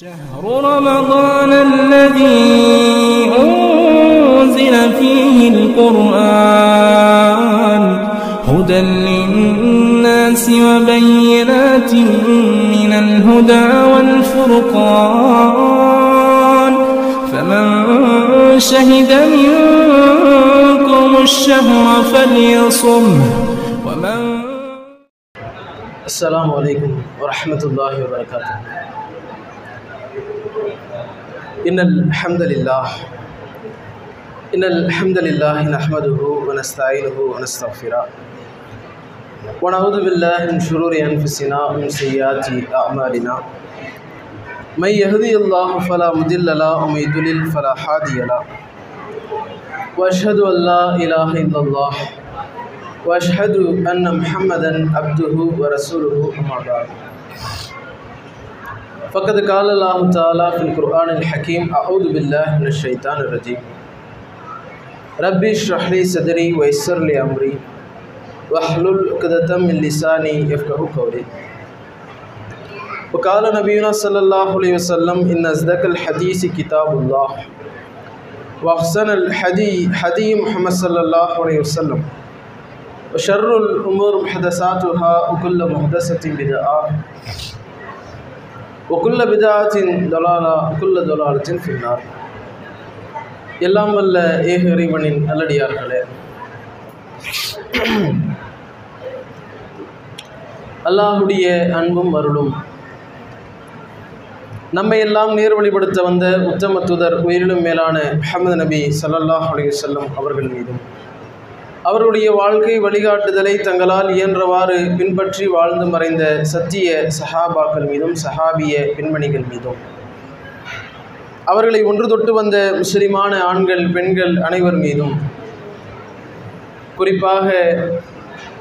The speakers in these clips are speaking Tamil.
شهر رمضان الذي أنزل فيه القرآن هدى للناس وبينات من الهدى والفرقان فمن شهد منكم الشهر فليصمه ومن السلام عليكم ورحمة الله وبركاته. إن الحمد لله. إن الحمد لله نحمده ونستعينه ونستغفره. ونعوذ بالله من شرور أنفسنا ومن سيئات أعمالنا. من يهدي الله فلا مضل له ومن يضلل فلا هادي له. وأشهد أن لا إله إلا الله. وأشهد أن محمدا عبده ورسوله أما بعد. فقد قال الله تعالى في القرآن الحكيم أعوذ بالله من الشيطان الرجيم. ربي اشرح لي صدري ويسر لي أمري. واحلل عقدة من لساني يفقهوا قولي. وقال نبينا صلى الله عليه وسلم إن أصدق الحديث كتاب الله. وأحسن الحدي حدي محمد صلى الله عليه وسلم. وشر الأمور محدثاتها وكل محدثة بدعة. ஒக்குள்ள பிதாச்சின் தொலாலா குள்ள தொலாலச்சின் பின்னார் எல்லாம் வல்ல ஏக இறைவனின் நல்லடியார்களே. அல்லாஹுடைய அன்பும் அருளும். நம்மை எல்லாம் நேர் வழிபடுத்த வந்த உத்தம தூதர் உயிரிலும் மேலான அஹமது நபி சல்லாஹ் அலையுசல்லம் அவர்கள் மீதும். அவருடைய வாழ்க்கை வழிகாட்டுதலை தங்களால் இயன்றவாறு பின்பற்றி வாழ்ந்து மறைந்த சத்திய சஹாபாக்கள் மீதும் சஹாபிய பெண்மணிகள் மீதும். அவர்களை ஒன்று தொட்டு வந்த முஸ்லிமான ஆண்கள் பெண்கள் அனைவர் மீதும். குறிப்பாக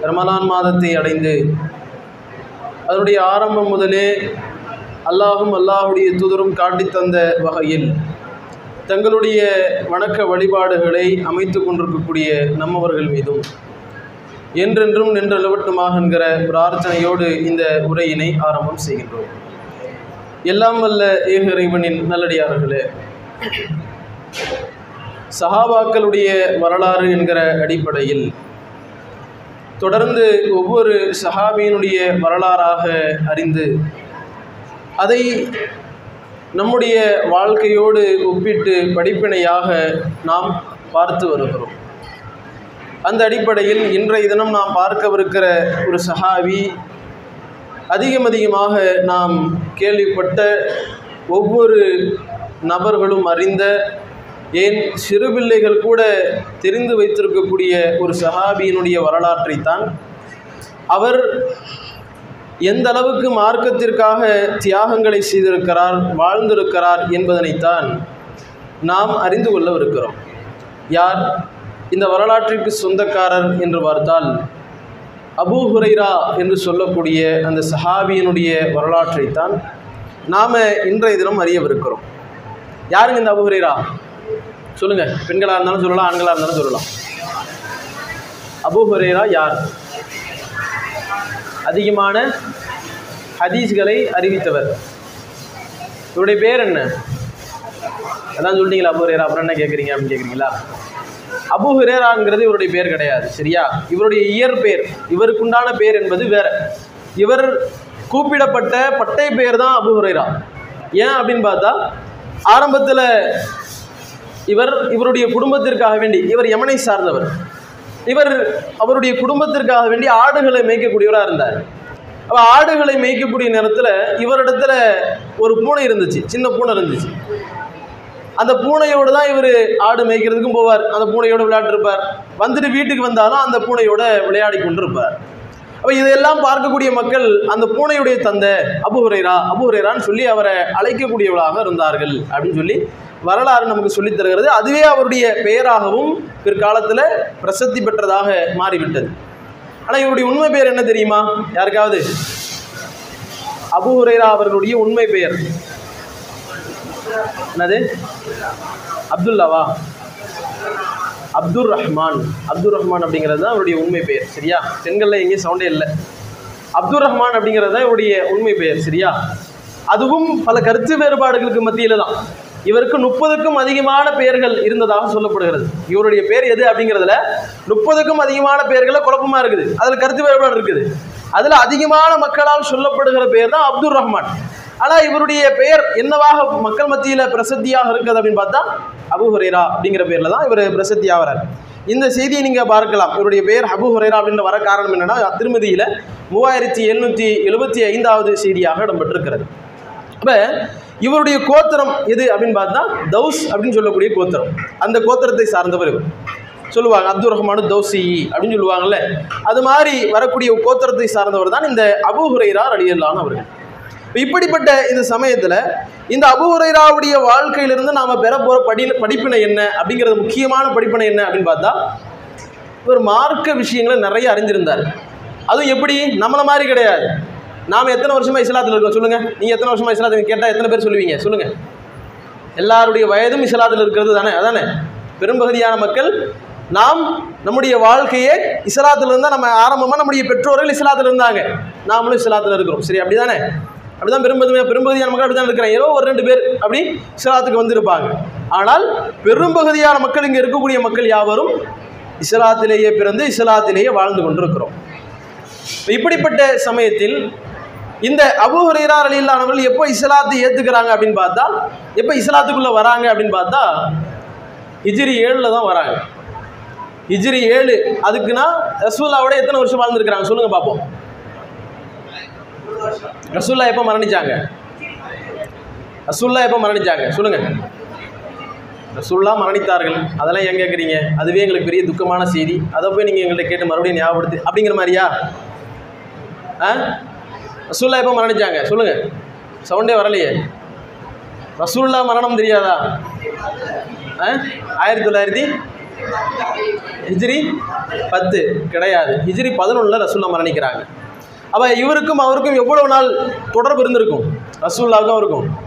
ரமலான் மாதத்தை அடைந்து அதனுடைய ஆரம்பம் முதலே அல்லாஹும் அல்லாஹுடைய தூதரும் காட்டித்தந்த வகையில் தங்களுடைய வணக்க வழிபாடுகளை அமைத்து கொண்டிருக்கக்கூடிய நம்மவர்கள் மீதும் என்றென்றும் நின்று நிலவட்டுமாக என்கிற பிரார்த்தனையோடு இந்த உரையினை ஆரம்பம் செய்கின்றோம். எல்லாம் வல்ல ஏக இறைவனின் நல்லடியார்களே சஹாபாக்களுடைய வரலாறு என்கிற அடிப்படையில் தொடர்ந்து ஒவ்வொரு சஹாபியினுடைய வரலாறாக அறிந்து அதை நம்முடைய வாழ்க்கையோடு ஒப்பிட்டு படிப்பினையாக நாம் பார்த்து வருகிறோம். அந்த அடிப்படையில் இன்றைய தினம் நாம் பார்க்கவிருக்கிற ஒரு சஹாவி அதிகம் அதிகமாக நாம் கேள்விப்பட்ட ஒவ்வொரு நபர்களும் அறிந்த ஏன் சிறு பிள்ளைகள் கூட தெரிந்து வைத்திருக்கக்கூடிய ஒரு சஹாபியினுடைய வரலாற்றைத்தான் அவர் எந்த அளவுக்கு மார்க்கத்திற்காக தியாகங்களை செய்திருக்கிறார் வாழ்ந்திருக்கிறார் என்பதனைத்தான் நாம் அறிந்து கொள்ளவிருக்கிறோம். யார்? இந்த வரலாற்றிற்கு சொந்தக்காரர் என்று பார்த்தால் அபூ ஹுரைரா என்று சொல்லக்கூடிய அந்த சஹாபியினுடைய வரலாற்றைத்தான் நாம் இன்றைய தினம் அறியவிருக்கிறோம். யாருங்க இந்த அபு ஹுரைரா? சொல்லுங்கள் பெண்களாக இருந்தாலும் சொல்லலாம் ஆண்களாக இருந்தாலும் சொல்லலாம். அபூ ஹுரைரா யார்? அதிகமான ஹதீஸ்களை அறிவித்தவர். இவருடைய பேர் என்ன? அதான் சொல்லிட்டீங்களா அபு ஹுரேரா? அப்புறம் என்ன கேட்குறீங்க அப்படின்னு கேட்குறீங்களா அபு ஹுரேராங்கிறது இவருடைய பேர் கிடையாது சரியா? இவருடைய இயற்பெயர் இவருக்குண்டான பேர் என்பது வேற. இவர் கூப்பிடப்பட்ட பட்டை பெயர் தான் அபு ஹுரேரா. ஏன் அப்படின்னு பார்த்தா ஆரம்பத்தில் இவர் இவருடைய குடும்பத்திற்காக வேண்டி இவர் யமனை சார்ந்தவர். இவர் அவருடைய குடும்பத்திற்காக வேண்டி ஆடுகளை மேய்க்கக்கூடியவராக இருந்தார். அப்போ ஆடுகளை மேய்க்கக்கூடிய நேரத்தில் இவரிடத்துல ஒரு பூனை இருந்துச்சு சின்ன பூனை இருந்துச்சு. அந்த பூனையோடு தான் இவர் ஆடு மேய்க்கிறதுக்கும் போவார் அந்த பூனையோடு விளையாட்டுருப்பார் வந்துட்டு வீட்டுக்கு வந்தாலும் அந்த பூனையோட விளையாடி கொண்டிருப்பார். அப்போ இதையெல்லாம் பார்க்கக்கூடிய மக்கள் அந்த பூனையுடைய தந்தை அபு ஹுரேரா அபு ஹுரேரான்னு சொல்லி அவரை அழைக்கக்கூடியவளாக இருந்தார்கள் அப்படின்னு சொல்லி வரலாறு நமக்கு சொல்லித் தருகிறது. அதுவே அவருடைய பெயராகவும் பிற்காலத்தில் பிரசித்தி பெற்றதாக மாறிவிட்டது. ஆனால் இவருடைய உண்மை பெயர் என்ன தெரியுமா? யாருக்காவது? அபு ஹுரைரா அவர்களுடைய உண்மை பெயர். என்னது? அப்துல்லாவா? அப்துர் ரஹ்மான். அப்துர் ரஹ்மான் அப்படிங்கிறது தான் அவருடைய உண்மை பெயர் சரியா? பெண்களில் எங்கேயும் சவுண்டே இல்லை. அப்துர் ரஹ்மான் அப்படிங்கிறது தான் இவருடைய உண்மை பெயர் சரியா? அதுவும் பல கருத்து வேறுபாடுகளுக்கு மத்தியில் தான். இவருக்கு முப்பதுக்கும் அதிகமான பெயர்கள் இருந்ததாக சொல்லப்படுகிறது. இவருடைய பேர் எது அப்படிங்கிறதுல முப்பதுக்கும் அதிகமான பெயர்கள் குழப்பமா இருக்குது. அதுல கருத்து வேறுபாடு இருக்குது. அதுல அதிகமான மக்களால் சொல்லப்படுகிற பெயர் தான் அப்துல் ரஹ்மான். ஆனா இவருடைய பெயர் என்னவாக மக்கள் மத்தியில பிரசித்தியாக இருக்குது அப்படின்னு பார்த்தா அபு ஹுரைரா அப்படிங்கிற பேர்ல தான் இவர் பிரசித்தியாகிறார் இந்த செய்தியை நீங்க பார்க்கலாம். இவருடைய பெயர் அபு ஹுரைரா அப்படின்னு வர காரணம் என்னன்னா திருமதியில மூவாயிரத்தி எழுநூத்தி எழுபத்தி ஐந்தாவது செய்தியாக இடம்பெற்றிருக்கிறது. இப்போ இவருடைய கோத்திரம் எது அப்படின்னு பார்த்தா தௌஸ் அப்படின்னு சொல்லக்கூடிய கோத்திரம். அந்த கோத்திரத்தை சார்ந்தவர் சொல்லுவாங்க அப்துல் ரஹ்மானு தௌசி அப்படின்னு சொல்லுவாங்கல்ல. அது மாதிரி வரக்கூடிய கோத்திரத்தை சார்ந்தவர் தான் இந்த அபு ஹுரைரா ரலியல்லான் அவர்கள். இப்படிப்பட்ட இந்த சமயத்தில் இந்த அபு ஹுரைராவுடைய வாழ்க்கையிலிருந்து நாம் பெற போகிற படி படிப்பினை என்ன? அப்படிங்கிறது முக்கியமான படிப்பினை என்ன அப்படின்னு பார்த்தா இவர் மார்க்க விஷயங்களை நிறைய அறிஞ்சிருந்தார் அதுவும் எப்படி? நம்மளை மாதிரி கிடையாது. நாம் எத்தனை வருஷமாக இஸ்லாத்தில் இருக்கோம் சொல்லுங்கள் நீங்கள் எத்தனை வருஷமாக இஸ்லாத்தில் கேட்டால் எத்தனை பேர் சொல்லுவீங்க? சொல்லுங்கள் எல்லாருடைய வயதும் இஸ்லாத்தில் இருக்கிறது தானே? அதானே? பெரும்பகுதியான மக்கள் நாம் நம்முடைய வாழ்க்கையே இஸ்லாத்தில் இருந்தால் நம்ம ஆரம்பமாக நம்முடைய பெற்றோர்கள் இஸ்லாத்தில் இருந்தாங்க. நாமளும் இஸ்லாத்தில் இருக்கிறோம். சரி அப்படிதானே? அப்படிதான் பெரும்பகுதியாக பெரும்பகுதியான மக்கள் அப்படிதான் இருக்கிறாங்க. ஏதோ ஒரு ரெண்டு பேர் அப்படி இஸ்லாத்துக்கு வந்திருப்பாங்க. ஆனால் பெரும்பகுதியான மக்கள் இங்கே இருக்கக்கூடிய மக்கள் யாவரும் இஸ்லாத்திலேயே பிறந்து இஸ்லாத்திலேயே வாழ்ந்து கொண்டிருக்கிறோம். இப்படிப்பட்ட சமயத்தில் இந்த அபு ஹுரைரா எப்போ இஸ்லாத்தை ஏற்றுக்கிறாங்க அப்படின்னு பார்த்தா எப்போ இஸ்லாத்துக்குள்ள வராங்க அப்படின்னு பார்த்தா ஹிஜ்ரி ஏழில் தான் வராங்க. ஹிஜ்ரி ஏழு அதுக்குன்னா ரசூல்லாவோட எத்தனை வருஷம் வாழ்ந்துருக்கிறாங்க சொல்லுங்க பார்ப்போம். ரசூல்லா எப்போ மரணிச்சாங்க? ரசூல்லா எப்போ மரணிச்சாங்க? சொல்லுங்க. ரசூல்லா மரணித்தார்கள். அதெல்லாம் ஏன் கேட்குறீங்க அதுவே எங்களுக்கு பெரிய துக்கமான செய்தி. அதை போய் நீங்கள் எங்கள்கிட்ட கேட்டு மறுபடியும் ஞாபகப்படுத்து. அப்படிங்கிற மாதிரியா? ஆ? ரசூல்லா எப்போ மரணிச்சாங்க? சொல்லுங்கள் சவுண்டே வரலையே. ரசூல்லா மரணம் தெரியாதா? ஆ? ஆயிரத்தி தொள்ளாயிரத்தி ஹிஜ்ரி பத்து. கிடையாது. ஹிஜ்ரி பதினொன்றில் ரசூல்லா மரணிக்கிறாங்க. அப்போ இவருக்கும் அவருக்கும் எவ்வளவு நாள் தொடர்பு இருந்திருக்கும்? ரசூல்லாவுக்கும் அவருக்கும்.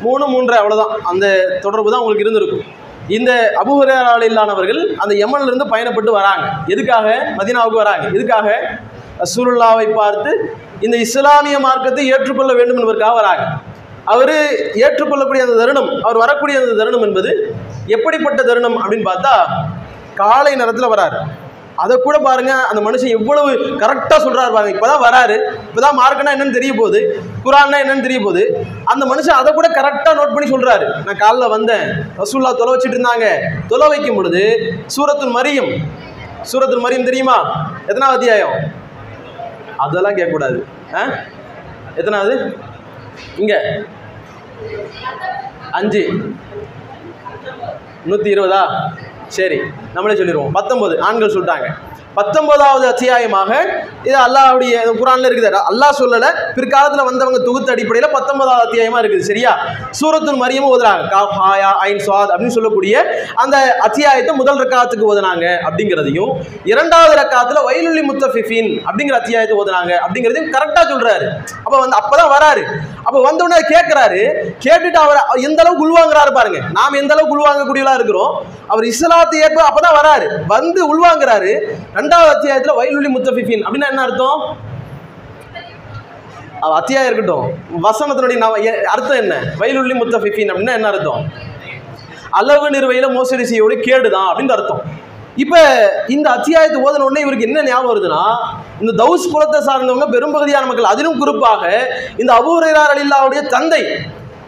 மூணு மூன்று அவ்வளோதான் அந்த தொடர்பு தான் உங்களுக்கு இருந்திருக்கும். இந்த அபுஹராலில்லானவர்கள் அந்த யமன்ல இருந்து பயணப்பட்டு வராங்க. எதுக்காக? மதீனாவுக்கு வராங்க. எதுக்காக? ரசூலுல்லாவை பார்த்து இந்த இஸ்லாமிய மார்க்கத்தை ஏற்றுக்கொள்ள வேண்டும் என்பதற்காக வராங்க. அவர் ஏற்றுக்கொள்ளக்கூடிய அந்த தருணம் அவர் வரக்கூடிய அந்த தருணம் என்பது எப்படிப்பட்ட தருணம் அப்படின்னு பார்த்தா காலை நேரத்தில் வராரு. அதை கூட பாருங்க அந்த மனுஷன் எவ்வளவு கரெக்டாக சொல்கிறாரு பாருங்க. இப்பதான் வராரு. இப்பதான் மார்க்கனா என்னன்னு தெரிய போகுது. குரான்னா என்னன்னு தெரிய போகுது. அந்த மனுஷன் அதை கூட கரெக்டாக நோட் பண்ணி சொல்கிறாரு நான் காலைல வந்தேன். ரசூல்லா தொலை வச்சுட்டு இருந்தாங்க தொலை வைக்கும் பொழுது சூரத்துல் மரியம் சூரத்துல் மரியம் தெரியுமா? எத்தனாவது அத்தியாயம்? அதெல்லாம் கேட்கக்கூடாது. ஆ? எத்தனாவது? இங்கே. அஞ்சு. நூற்றி இருபதா? சரி நம்மளே சொல்லிடுவோம். பத்தொம்போது ஆண்கள் சொல்லிட்டாங்க. பத்தொன்பதாவது அத்தியாயமாக இது அல்லாஹ்வுடைய குரான்ல இருக்குது. அல்லாஹ் சொல்லல பிற்காலத்தில் வந்தவங்க தொகுத்த அடிப்படையில் பத்தொன்பதாவது அத்தியாயமா இருக்குது சரியா? சூரத்துன் மரியமும் ஓதுறாங்க. காஃப் ஹாயா ஐன் சுவாத் அப்படின்னு சொல்லக்கூடிய அந்த அத்தியாயத்தை முதல் ரக்காத்துக்கு ஓதுனாங்க அப்படிங்கிறதையும் இரண்டாவது ரக்காத்துல வயலுள்ளி முத்தஃபிஃபின் அப்படிங்கிற அத்தியாயத்தை ஓதுனாங்க அப்படிங்கிறதையும் கரெக்டாக சொல்றாரு. அப்போ வந்து அப்போதான் வராரு. அப்போ வந்த உடனே கேட்டுட்டு அவர் எந்த அளவுக்கு உள்வாங்குறாரு பாருங்க. நாம் எந்த அளவுக்கு உள்வாங்கக்கூடியவளா இருக்கிறோம். அவர் இஸ்லாத்தை ஏற்ப அப்பதான் வராரு. வந்து உள்வாங்குறாரு. ரெண்டாவது அத்தியாயத்தில் வயலுள்ளி முத்தஃபிஃபின். அப்படின்னா என்ன அர்த்தம்? அத்தியாயம் இருக்கட்டும். வசனத்தினுடைய நான் அர்த்தம் என்ன? வயலுள்ளி முத்தஃபிஃபின் அப்படின்னா என்ன அர்த்தம்? அளவு நிறுவையில் மோசடி செய்யோடு கேடுதான் அப்படின்னு அர்த்தம். இப்போ இந்த அத்தியாயத்தை ஓதன உடனே இவருக்கு என்ன ஞாபகம் வருதுன்னா இந்த தௌஸ் குலத்தை சார்ந்தவங்க பெரும்பகுதியான மக்கள் அதிலும் குறிப்பாக இந்த அபூரையார் அலில்லாவுடைய தந்தை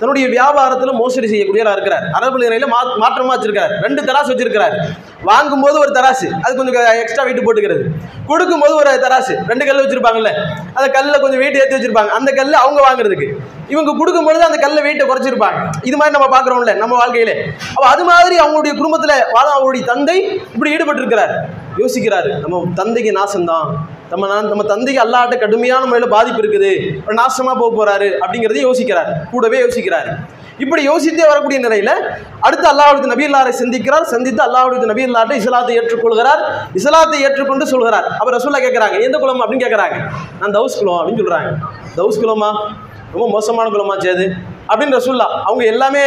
தன்னுடைய வியாபாரத்தில் மோசடி செய்யக்கூடியவராக இருக்கிறார். அரபு நிலையில் மா மாற்றமாக வச்சிருக்காரு ரெண்டு தராசு வச்சிருக்கிறார். வாங்கும்போது ஒரு தராசு அது கொஞ்சம் எக்ஸ்ட்ரா வெயிட் போட்டுக்கிறது. கொடுக்கும்போது ஒரு தராசு ரெண்டு கல் வச்சிருப்பாங்கல்ல அந்த கல்லில் கொஞ்சம் வெயிட் ஏற்றி வச்சிருப்பாங்க. அந்த கல் அவங்க வாங்குறதுக்கு. இவங்க கொடுக்கும்பொழுது அந்த கல்லை வெயிட்டை குறைச்சிருப்பாங்க. இது மாதிரி நம்ம பார்க்குறோம்ல நம்ம வாழ்க்கையில். அப்போ அது மாதிரி அவங்களுடைய குடும்பத்தில் வாழ அவருடைய தந்தை இப்படி ஈடுபட்டிருக்கிறார். யோசிக்கிறாரு நம்ம தந்தைக்கு நாசம்தான். நம்ம நான் நம்ம தந்தைக்கு அல்லாட்ட கடுமையான முறையில் பாதிப்பு இருக்குது. ஒரு நாசமா போக போறாரு அப்படிங்கிறத யோசிக்கிறார். கூடவே யோசிக்கிறார். இப்படி யோசித்தே வரக்கூடிய நிலையில அடுத்து அல்லாஹ்வுடைய நபியல்லாரை சந்திக்கிறார். சந்தித்து அல்லாஹுடைய நபி இல்லாட்டை இஸ்லாத்தை ஏற்றுக்கொள்கிறார். இஸ்லாத்தை ஏற்றுக்கொண்டு சொல்கிறார். அப்புறம் ரசூல்லா கேட்கறாங்க எந்த குலம் அப்படின்னு கேட்கறாங்க நான் தௌஸ் குலம் அப்படின்னு சொல்றாங்க. தௌஸ் குலமா ரொம்ப மோசமான குலமா சேது அப்படின்னு ரசூல்லா அவங்க எல்லாமே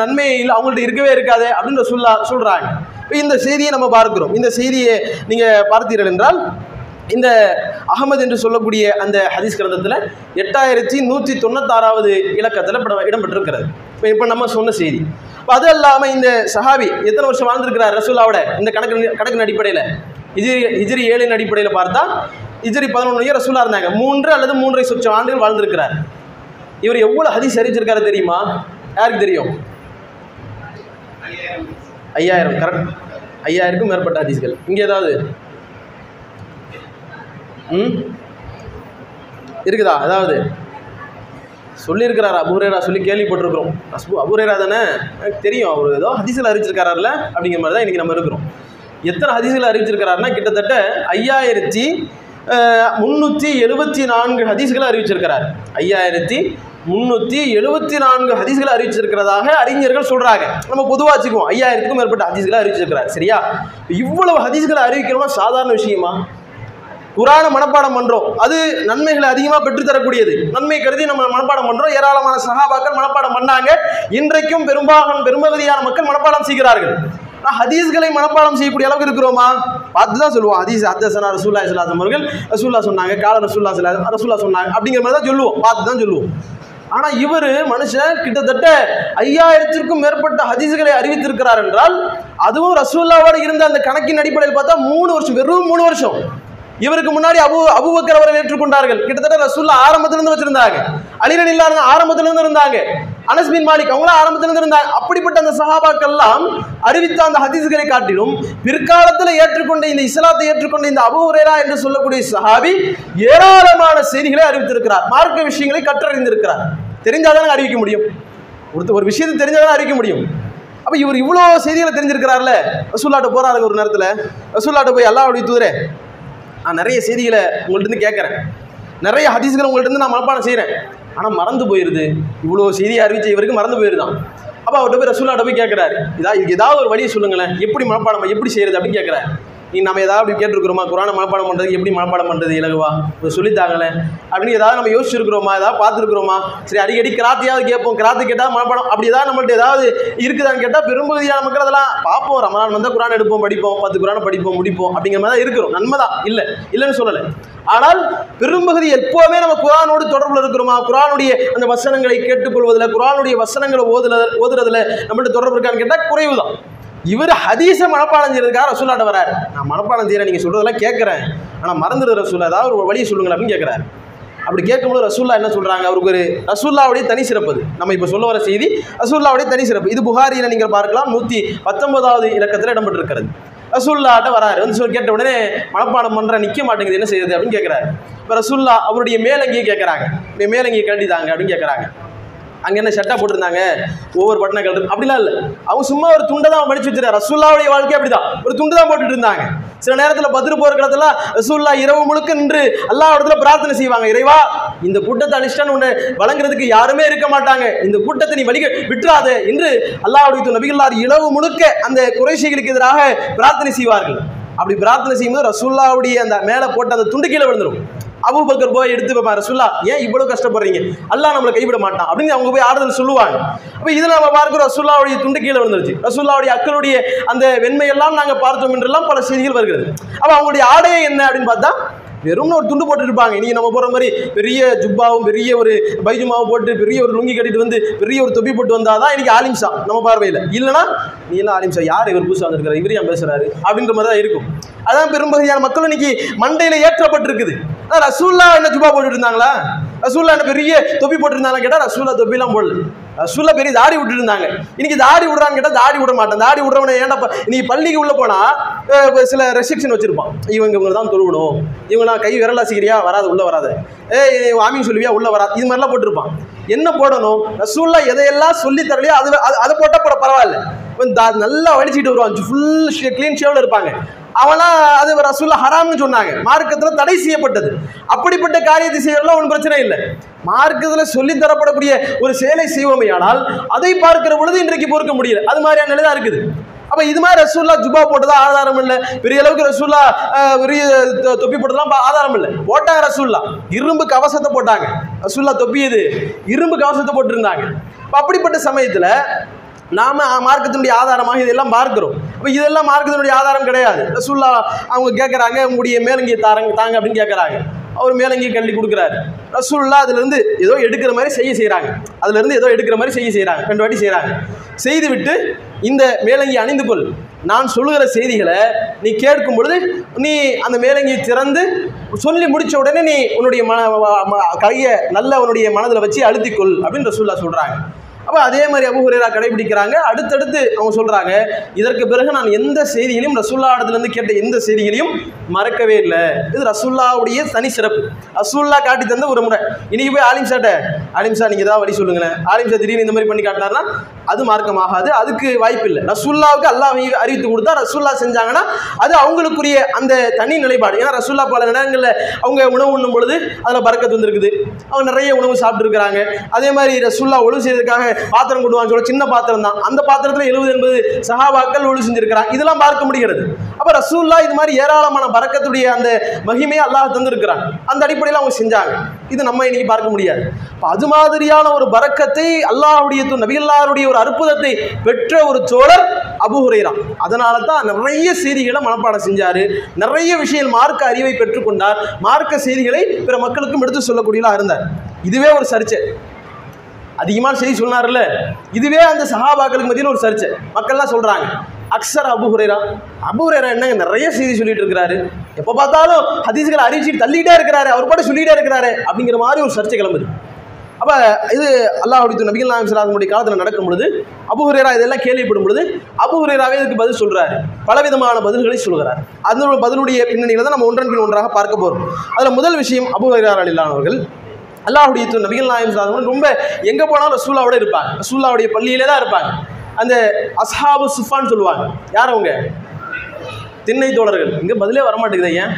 நன்மை இல்லை அவங்கள்ட்ட இருக்கவே இருக்காது அப்படின்னு ரசூல்லா சொல்றாங்க. இந்த செய்தியை நம்ம பார்க்கிறோம். இந்த செய்தியை நீங்க பார்த்தீர்கள் என்றால் இந்த அகமது என்று சொல்லக்கூடிய அந்த ஹதீஸ் கிரந்தத்தில் எட்டாயிரத்தி நூற்றி தொண்ணூத்தாறாவது இலக்கத்தில் இப்போ இடம்பெற்றிருக்கிறது. இப்போ இப்போ நம்ம சொன்ன செய்தி. இப்போ அது இல்லாமல் இந்த சஹாபி எத்தனை வருஷம் வாழ்ந்திருக்கிறார் ரசூலாவோட இந்த கணக்கு கணக்கின் அடிப்படையில்? இஜிரி இஜிரி ஏழின் அடிப்படையில் பார்த்தா இஜிரி பதினொன்று இயர் ரசூலா இருந்தாங்க. மூன்று அல்லது மூன்றரை சொச்சம் ஆண்டுகள் வாழ்ந்திருக்கிறார். இவர் எவ்வளோ ஹதீஸ் அறிஞ்சிருக்காரு தெரியுமா? யாருக்கு தெரியும்? ஐயாயிரம் கரெக்ட். ஐயாயிரக்கும் மேற்பட்ட ஹதீஸ்கள். இங்கே ஏதாவது? ம்? இருக்குதா? அதாவது சொல்லியிருக்கிறார் அபூரேரா சொல்லி கேள்விப்பட்டிருக்கிறோம். அஸ்பு அபூரேரா தானே? எனக்கு தெரியும் அவர் ஏதோ ஹதிசில் அறிவிச்சிருக்காருல்ல அப்படிங்கிற மாதிரி தான் இன்றைக்கி நம்ம இருக்கிறோம். எத்தனை ஹதிசில் அறிவிச்சிருக்கிறாருன்னா கிட்டத்தட்ட ஐயாயிரத்தி முந்நூற்றி எழுபத்தி நான்கு ஹதீஸ்களை அறிவிச்சிருக்கிறார். ஐயாயிரத்தி முந்நூற்றி எழுபத்தி நான்கு ஹதீஸ்களை அறிவிச்சிருக்கிறதாக அறிஞர்கள் சொல்கிறாங்க நம்ம பொதுவாக வச்சுக்குவோம். ஐயாயிரத்துக்கும் மேற்பட்ட ஹதீஸ்களை அறிவிச்சிருக்கிறார். சரியா? இவ்வளவு ஹதீஸ்களை அறிவிக்கணும்னா சாதாரண விஷயமா? குரானை மனப்பாடம் பண்றோம். அது நன்மைகளை அதிகமாக பெற்றுத்தரக்கூடியது. நன்மை கருதி நம்ம மனப்பாடம் பண்றோம். ஏராளமான சகாபாக்கள் மனப்பாடம் பண்ணாங்க. இன்றைக்கும் பெரும்பாகம் பெரும்பகுதியான மக்கள் மனப்பாடம் செய்கிறார்கள். ஆனால் ஹதீஸ்களை மனப்பாடம் செய்யக்கூடிய அளவுக்கு இருக்கிறோமா? பார்த்து தான் சொல்லுவோம். ஹதீஸ் அத்தசனா ரசூல்லா இஸ்லாசம் அவர்கள் ரசூல்லா சொன்னாங்க கால ரசூல்லா சிலா ரசூல்லா சொன்னாங்க அப்படிங்கிற மாதிரி தான் சொல்லுவோம். பார்த்து தான் சொல்லுவோம். ஆனால் இவர் மனுஷன் கிட்டத்தட்ட ஐயாயிரத்திற்கும் மேற்பட்ட ஹதீஸ்களை அறிவித்திருக்கிறார் என்றால் அதுவும் ரசூல்லாவோட இருந்த அந்த கணக்கின் அடிப்படையில் பார்த்தா மூணு வருஷம் வெறும் மூணு வருஷம். இவருக்கு முன்னாடி அபு அபுபக்கர் அவர்கள் ஏற்றுக்கொண்டார்கள். கிட்டத்தட்ட ரசூல்லா ஆரம்பத்திலிருந்து வச்சிருந்தாங்க. அலிரன் இல்லாத ஆரம்பத்திலிருந்து இருந்தாங்க. அனஸ் பின் மாலிக் அவங்களும் ஆரம்பத்திலிருந்து இருந்தாங்க. அப்படிப்பட்ட அந்த சஹாபாக்கெல்லாம் அறிவித்த அந்த ஹதீஸ்களை காட்டிலும் பிற்காலத்தில் ஏற்றுக்கொண்ட இந்த இஸ்லாத்தை ஏற்றுக்கொண்ட இந்த அபு ஹுரைரா என்று சொல்லக்கூடிய சஹாபி ஏராளமான செய்திகளை அறிவித்திருக்கிறார். மார்க்க விஷயங்களை கற்றறிந்திருக்கிறார். தெரிஞ்சாதானே அறிவிக்க முடியும். ஒருத்தர் ஒரு விஷயத்தை தெரிஞ்சாதான் அறிவிக்க முடியும். அப்போ இவர் இவ்வளோ செய்திகளை தெரிஞ்சிருக்கிறார்ல? ரசூல்லாட்ட போகிறாருங்க ஒரு நேரத்தில். ரசூல்லாட்ட போய் அல்லாஹ்வுடைய தூதரே நான் நிறைய செய்திகளை உங்கள்கிட்ட இருந்து கேட்குறேன். நிறைய ஹதீஸ்களை உங்கள்கிட்ட இருந்து நான் மனப்பாடம் செய்கிறேன் ஆனால் மறந்து போயிடுது இவ்வளோ செய்தியை அறிவிச்ச இவருக்கு மறந்து போயிருதான். அப்போ அவர்கிட்ட போய் ரசூலாட்ட போய் கேட்குறாரு. இதா இதுக்கு ஏதாவது ஒரு வழியை சொல்லுங்களேன். எப்படி மனப்பாடம் எப்படி செய்கிறது அப்படின்னு கேட்குறாரு. நீ நம்ம ஏதாவது அப்படி கேட்டிருக்கிறோமா? குரானை மனப்பாடம் பண்ணுறதுக்கு எப்படி மனப்பாடம் பண்ணுறது இலகுவா? இப்போ சொல்லித்தாங்களே அப்படின்னு ஏதாவது நம்ம யோசிச்சிருக்கிறோமா? ஏதாவது பார்த்துருக்குறோமா? சரி அடிக்கடி கிராத்தியாவது கேட்போம். கிராத்து கேட்டால் மனப்பாடம். அப்படி ஏதாவது நம்மள்ட்ட ஏதாவது இருக்குதான்னு கேட்டால் பெரும்பகுதியான மக்கள் அதெல்லாம் பார்ப்போம். ரமலான் வந்தால் குரான் எடுப்போம் படிப்போம். பத்து குரானை படிப்போம் முடிப்போம். அப்படிங்கிற மாதிரி தான் இருக்கிறோம். நன்மை தான். இல்லை. இல்லைன்னு சொல்லலை. ஆனால் பெரும்பகுதி எப்போவுமே நம்ம குரானோடு தொடர்பில் இருக்கிறோமா? குரானுடைய அந்த வசனங்களை கேட்டுக்கொள்வதில் குரானுடைய வசனங்களை ஓதுல ஓதுறதுல நம்மள்ட்ட தொடர்பு இருக்கான்னு கேட்டால் குறைவு தான் இவர் ஹதீஸை மனப்பாடம் செய்யறதுக்காக ரசூலாட்ட வராரு நான் மனப்பாடம் செய்கிறேன் நீங்கள் சொல்கிறதெல்லாம் கேட்குறேன். ஆனால் மறந்துடுற ரசூல் ஏதாவது ஒரு வழியை சொல்லுங்கள் அப்படின்னு கேட்குறாரு. அப்படி கேட்கும்போது ரசூல்லா என்ன சொல்கிறாங்க அவருக்கு ஒரு ரசூல்லாவுடைய தனி சிறப்பு நம்ம இப்போ சொல்ல வர செய்தி ரசூல்லாவுடைய தனி சிறப்பு. இது புகாரியில் நீங்கள் பார்க்கலாம் நூற்றி பத்தொன்பதாவது இலக்கத்தில் இடம்பெற்றிருக்கிறது. ரசூல்லாட்ட வராரு. வந்து சொல்லி கேட்ட உடனே மனப்பாடம் பண்ணுற நிற்க மாட்டேங்குது என்ன செய்யுது அப்படின்னு கேட்குறாரு. இப்போ ரசூல்லா அவருடைய மேலங்கியை கேட்குறாங்க. மேலங்கியை கண்டிதாங்க அப்படின்னு கேட்குறாங்க. அங்கே என்ன ஷர்ட்டாக போட்டிருந்தாங்க? ஒவ்வொரு பட்டனை கழட்டு அப்படிலாம் இல்லை. அவங்க சும்மா ஒரு துண்டை தான் மடிச்சு வச்சிருக்காரு ரசூல்லாவுடைய வாழ்க்கை அப்படிதான். ஒரு துண்டு தான் போட்டுட்டு இருந்தாங்க. சில நேரத்தில் பதில் போகிற இடத்துல ரசூல்லா இரவு முழுக்க நின்று எல்லா இடத்துல பிரார்த்தனை செய்வாங்க. இறைவா இந்த கூட்டத்தை அழிச்சிட்டான்னு ஒன்று வழங்குறதுக்கு யாருமே இருக்க மாட்டாங்க. இந்த கூட்டத்தை நீ வலிக விட்டுறாதே என்று அல்லாஹுடைய நபிகள்லார் இரவு முழுக்க அந்த குறைசிகளுக்கு எதிராக பிரார்த்தனை செய்வார்கள். அப்படி பிரார்த்தனை செய்யும்போது ரசுல்லாவுடைய அந்த மேலே போட்ட அந்த துண்டு கீழே விழுந்துரும். அபூபக்கர் போய் எடுத்து வைப்பார் ரசுல்லா ஏன் இவ்வளவு கஷ்டப்படுறீங்க? அல்லாஹ் நம்மளை கைவிட மாட்டான். அப்படின்னு அவங்க போய் ஆறுதல் சொல்லுவாங்க. அப்ப இதுல நம்ம பார்க்கிறோம் ரசுல்லாவுடைய துண்டு கீழே விழுந்துருச்சு. ரசுல்லாவுடைய அக்களுடைய அந்த வெண்மையெல்லாம் நாங்க பார்த்தோம் என்றெல்லாம் பல செய்திகள் வருகிறது. அப்ப அவங்களுடைய ஆடையே என்ன அப்படின்னு பார்த்தா வெறும் ஒரு துண்டு போட்டுருப்பாங்க இருப்பாங்க. நம்ம போகிற மாதிரி பெரிய ஜுப்பாவும் பெரிய ஒரு பைஜுமாவும் போட்டு பெரிய ஒரு லுங்கி கட்டிட்டு வந்து பெரிய ஒரு தொப்பி போட்டு வந்தால் தான் இன்றைக்கி ஆலிம்சா நம்ம பார்வையில். இல்லைனா நீ எல்லாம் ஆலிம்சா யார் இவர் புதுசாக வந்திருக்காரு இவர் ஏன் பேசுகிறாரு அப்படின்ற மாதிரி தான் இருக்கும். அதான் பெரும்பகுதியான மக்கள் இன்னைக்கு மண்டையில் ஏற்றப்பட்டிருக்குது. ரசூல்லா என்ன ஜுபா போட்டுட்டு இருந்தாங்களா? ரசூல்லா என்ன பெரிய தொப்பி போட்டிருந்தாங்களா கேட்டால் ரசூல்லா தொப்பிலாம் போடல. ரசூல்லா பெரிய தாடி விட்டுட்டு இருந்தாங்க. இன்னைக்கு தாடி விடுறான்னு கேட்டா தாடி விட மாட்டேன். தாடி விடுறவனை ஏன்டா ப- நீ பள்ளிக்கு உள்ள போனா சில ரெஸ்ட்ரிக்ஷன் வச்சிருப்பான். இவங்க இவங்க தான் தொழுவணும். இவங்க நான் கை விரலா செய்கிறியா வராது உள்ள வராது. ஏய் வாமிங் சொல்லுவியா? உள்ள வராது இது மாதிரிலாம் போட்டிருப்பான். என்ன போடணும்? ரசூல்லா எதையெல்லாம் சொல்லி தரலையோ அது அது- அதை போட்டா போட பரவாயில்ல. தா- நல்லா வடிச்சிட்டு வருவான். ஃபுல் க்ளீன் ஷேவில் இருப்பாங்க. அவனா அது ரசூல்ல ஹராம்னு சொன்னாங்க. மார்க்கத்தில் தடை செய்யப்பட்டது. அப்படிப்பட்ட காரியத்தை செய்யறதுல ஒன்றும் பிரச்சனை இல்லை. மார்க்கத்தில் சொல்லி தரப்படக்கூடிய ஒரு செயலை செய்வோமையானால் அதை பார்க்கிற பொழுது இன்றைக்கு பொறுக்க முடியல. அது மாதிரியான நிலை தான் இருக்குது. அப்ப இது மாதிரி ரசூல்லா ஜுபா போட்டதா ஆதாரம் இல்லை? பெரிய அளவுக்கு ரசூல்லா பெரிய தொ- தொப்பி போட்டதெல்லாம் ஆதாரம் இல்லை. போட்டாங்க ரசூல்லா இரும்பு கவசத்தை போட்டாங்க. ரசூல்லா தொப்பி இது இரும்பு கவசத்தை போட்டிருந்தாங்க. அப்படிப்பட்ட சமயத்துல நாம மார்க்கத்தினுடைய ஆதாரமாக இதெல்லாம் பார்க்கிறோம். அப்போ இதெல்லாம் மார்க்கத்தினுடைய ஆதாரம் கிடையாது. ரசூல்லா அவங்க கேட்குறாங்க உங்களுடைய மேலங்கியை தாரங்க தாங்க அப்படின்னு கேட்குறாங்க. அவர் மேலங்கியை கல்வி கொடுக்குறாரு. ரசூல்லா அதுலேருந்து ஏதோ எடுக்கிற மாதிரி செய்ய செய்கிறாங்க அதுலேருந்து ஏதோ எடுக்கிற மாதிரி செய்ய செய்கிறாங்க ரெண்டு வாட்டி செய்கிறாங்க செய்து விட்டு இந்த மேலங்கி அணிந்து கொள். நான் சொல்லுகிற செய்திகளை நீ கேட்கும் பொழுது நீ அந்த மேலங்கியை திறந்து சொல்லி முடித்த உடனே நீ உன்னுடைய மன ம- கையை நல்ல உன்னுடைய மனதில் வச்சு அழுத்திக்கொள் அப்படின்னு ரசூல்லா சொல்கிறாங்க அப்போ அதே மாதிரி அபு ஹுரேரா கடைபிடிக்கிறாங்க. அடுத்தடுத்து அவங்க சொல்கிறாங்க இதற்கு பிறகு நான் எந்த செய்திகளையும் ரசுல்லா இடத்துலேருந்து கேட்ட எந்த செய்திகளையும் மறக்கவே இல்லை. இது ரசுல்லாவுடைய தனி சிறப்பு. ரசுல்லா காட்டி தந்த ஒரு முறை. இன்னைக்கு போய் ஆலிம் ஆலிம்சா ஆலிம் சார் நீங்கள் ஏதாவது வழி சொல்லுங்களேன். ஆலிம் சார் திடீர்னு இந்த மாதிரி பண்ணி காட்டினார்னா அது மார்க்கமாகாது அதுக்கு வாய்ப்பு இல்லை. ரசுல்லாவுக்கு அல்லாஹ் அறிவித்து கொடுத்தா ரசுல்லா செஞ்சாங்கன்னா அது அவங்களுக்குரிய அந்த தனி நிலைப்பாடு. ஏன்னா ரசுல்லா பல நேரங்களில் அவங்க உணவு உண்ணும் பொழுது அதில் பறக்கத்து வந்திருக்குது. அவங்க நிறைய உணவு சாப்பிட்ருக்குறாங்க அதே மாதிரி ரசுல்லா ஒழுங்கு செய்யறதுக்காக பாத்திரம் கொண்டு வாங்க சொல்ல சின்ன பாத்திரம் தான் அந்த பாத்திரத்தில் எழுபது எண்பது சஹாபாக்கள் ஒழு செஞ்சிருக்கிறாங்க. இதெல்லாம் பார்க்க முடிகிறது. அப்போ ரசூல்லா இது மாதிரி ஏராளமான பறக்கத்துடைய அந்த மகிமையை அல்லாஹ் தந்திருக்கிறான். அந்த அடிப்படையில் அவங்க செஞ்சாங்க. இது நம்ம இன்னைக்கு பார்க்க முடியாது. அது மாதிரியான ஒரு பறக்கத்தை அல்லாஹுடைய தூ- நபிகல்லாருடைய ஒரு அற்புதத்தை பெற்ற ஒரு சோழர் அபு அதனால தான் நிறைய செய்திகளை மனப்பாடம் செஞ்சாரு. நிறைய விஷயங்கள் மார்க்க அறிவை பெற்றுக்கொண்டார். மார்க்க செய்திகளை பிற மக்களுக்கும் எடுத்து சொல்லக்கூடியலாம் இருந்தார். இதுவே ஒரு சர்ச்சை. அதிகமான செய்தி சொன்னார்ல இதுவே அந்த சஹாபாக்களுக்கு மத்தியில் ஒரு சர்ச்சை. மக்கள்லாம் சொல்றாங்க அக்சர் அபு ஹுரேரா. அபு ஹுரைரா என்னங்க நிறைய செய்தி சொல்லிட்டு இருக்கிறாரு. எப்போ பார்த்தாலும் ஹதீஸ்களை அறிவிச்சு தள்ளிட்டே இருக்கிறாரு அவர் பாட்டு சொல்லிட்டே இருக்கிறாரு அப்படிங்கிற மாதிரி ஒரு சர்ச்சை கிளம்புது. அப்போ இது அல்லாஹுடைய நபிகள் நாயம் சலாமுடைய காலத்தில் நடக்கும் பொழுது அபுஹுரேரா இதெல்லாம் கேள்விப்படும் பொழுது அபுஹுரேராவே இதுக்கு பதில் சொல்றாரு. பலவிதமான பதில்களை சொல்கிறார். அந்த பதிலுடைய பின்னணியில் தான் நம்ம ஒன்றன் பின் ஒன்றாக பார்க்க போகிறோம் அதில் முதல் விஷயம் அபு ஹுரேரா அலிலானவர்கள் அல்லாஹுடைய தூதர் நபிகள் நாயம் ரொம்ப எங்கே போனாலும் ரசூல்லாவோட இருப்பாங்க. ரசூல்லாவுடைய பள்ளியிலே தான் இருப்பாங்க. அந்த அஸ்ஹாபு சுஃபான்னு சொல்லுவாங்க. யார் அவங்க? திண்ணை தோழர்கள். இங்கே பதிலே வரமாட்டேங்குது ஏன்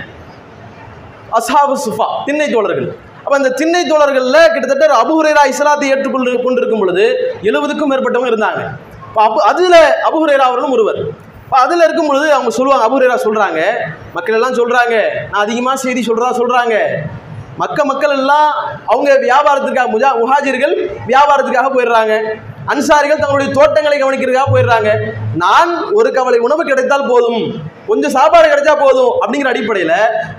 அஸ்ஹாபு சுஃபா திண்ணை தோழர்கள். அப்போ அந்த திண்ணை தோழர்களில் கிட்டத்தட்ட ஒரு அபு இஸ்லாத்தை ஏற்றுக்கொண்டு கொண்டிருக்கும் பொழுது எழுபதுக்கும் மேற்பட்டவங்க இருந்தாங்க. இப்போ அபு அதில் அபுஹுரேரா அவர்களும் ஒருவர். இப்போ அதில் இருக்கும் பொழுது அவங்க சொல்லுவாங்க அபு சொல்கிறாங்க மக்கள் எல்லாம் சொல்கிறாங்க நான் அதிகமாக செய்தி சொல்கிறதா சொல்கிறாங்க மக்க மக்கள் எல்லாம் அவங்க வியாபாரத்துக்காக முஜா முஹாஜிர்கள் வியாபாரத்துக்காக போயிடுறாங்க. அன்சாரிகள் தங்களுடைய தோட்டங்களை கவனிக்கிறதுக்காக போயிடுறாங்க. நான் ஒரு கவலை உணவு கிடைத்தால் போதும். கொஞ்சம் சாப்பாடு கிடைச்சா போதும் அப்படிங்கிற அடிப்படையில்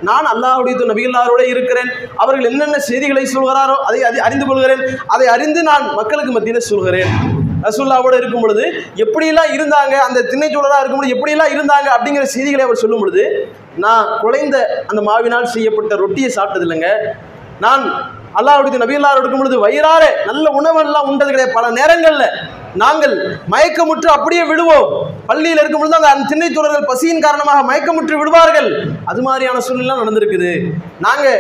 நான் அல்லாஹுடைய தூதர் நபிகளாரோட இருக்கிறேன். அவர்கள் என்னென்ன செய்திகளை சொல்கிறாரோ அதை அதை அறிந்து கொள்கிறேன். அதை அறிந்து நான் மக்களுக்கு மத்தியில் சொல்கிறேன். ரசுல்லாவோட இருக்கும் பொழுது எப்படியெல்லாம் இருந்தாங்க அந்த திண்ணைச்சூழலாக இருக்கும் பொழுது எப்படியெல்லாம் இருந்தாங்க அப்படிங்கிற செய்திகளை அவர் சொல்லும் பொழுது நான் குலைந்த அந்த மாவினால் செய்யப்பட்ட ரொட்டியை சாப்பிட்டது இல்லைங்க. நான் அல்லாஹ்வுடைய நபியல்லார் இருக்கும் பொழுது வயிறார நல்ல உணவெல்லாம் உண்டது கிடையாது. பல நேரங்களில் நாங்கள் மயக்கமுற்று அப்படியே விடுவோம் பள்ளியில் இருக்கும் பொழுது அந்த திண்ணை தோழர்கள் பசியின் காரணமாக மயக்கமுற்று விடுவார்கள். அது மாதிரியான சூழ்நிலை நடந்திருக்குது. நாங்கள்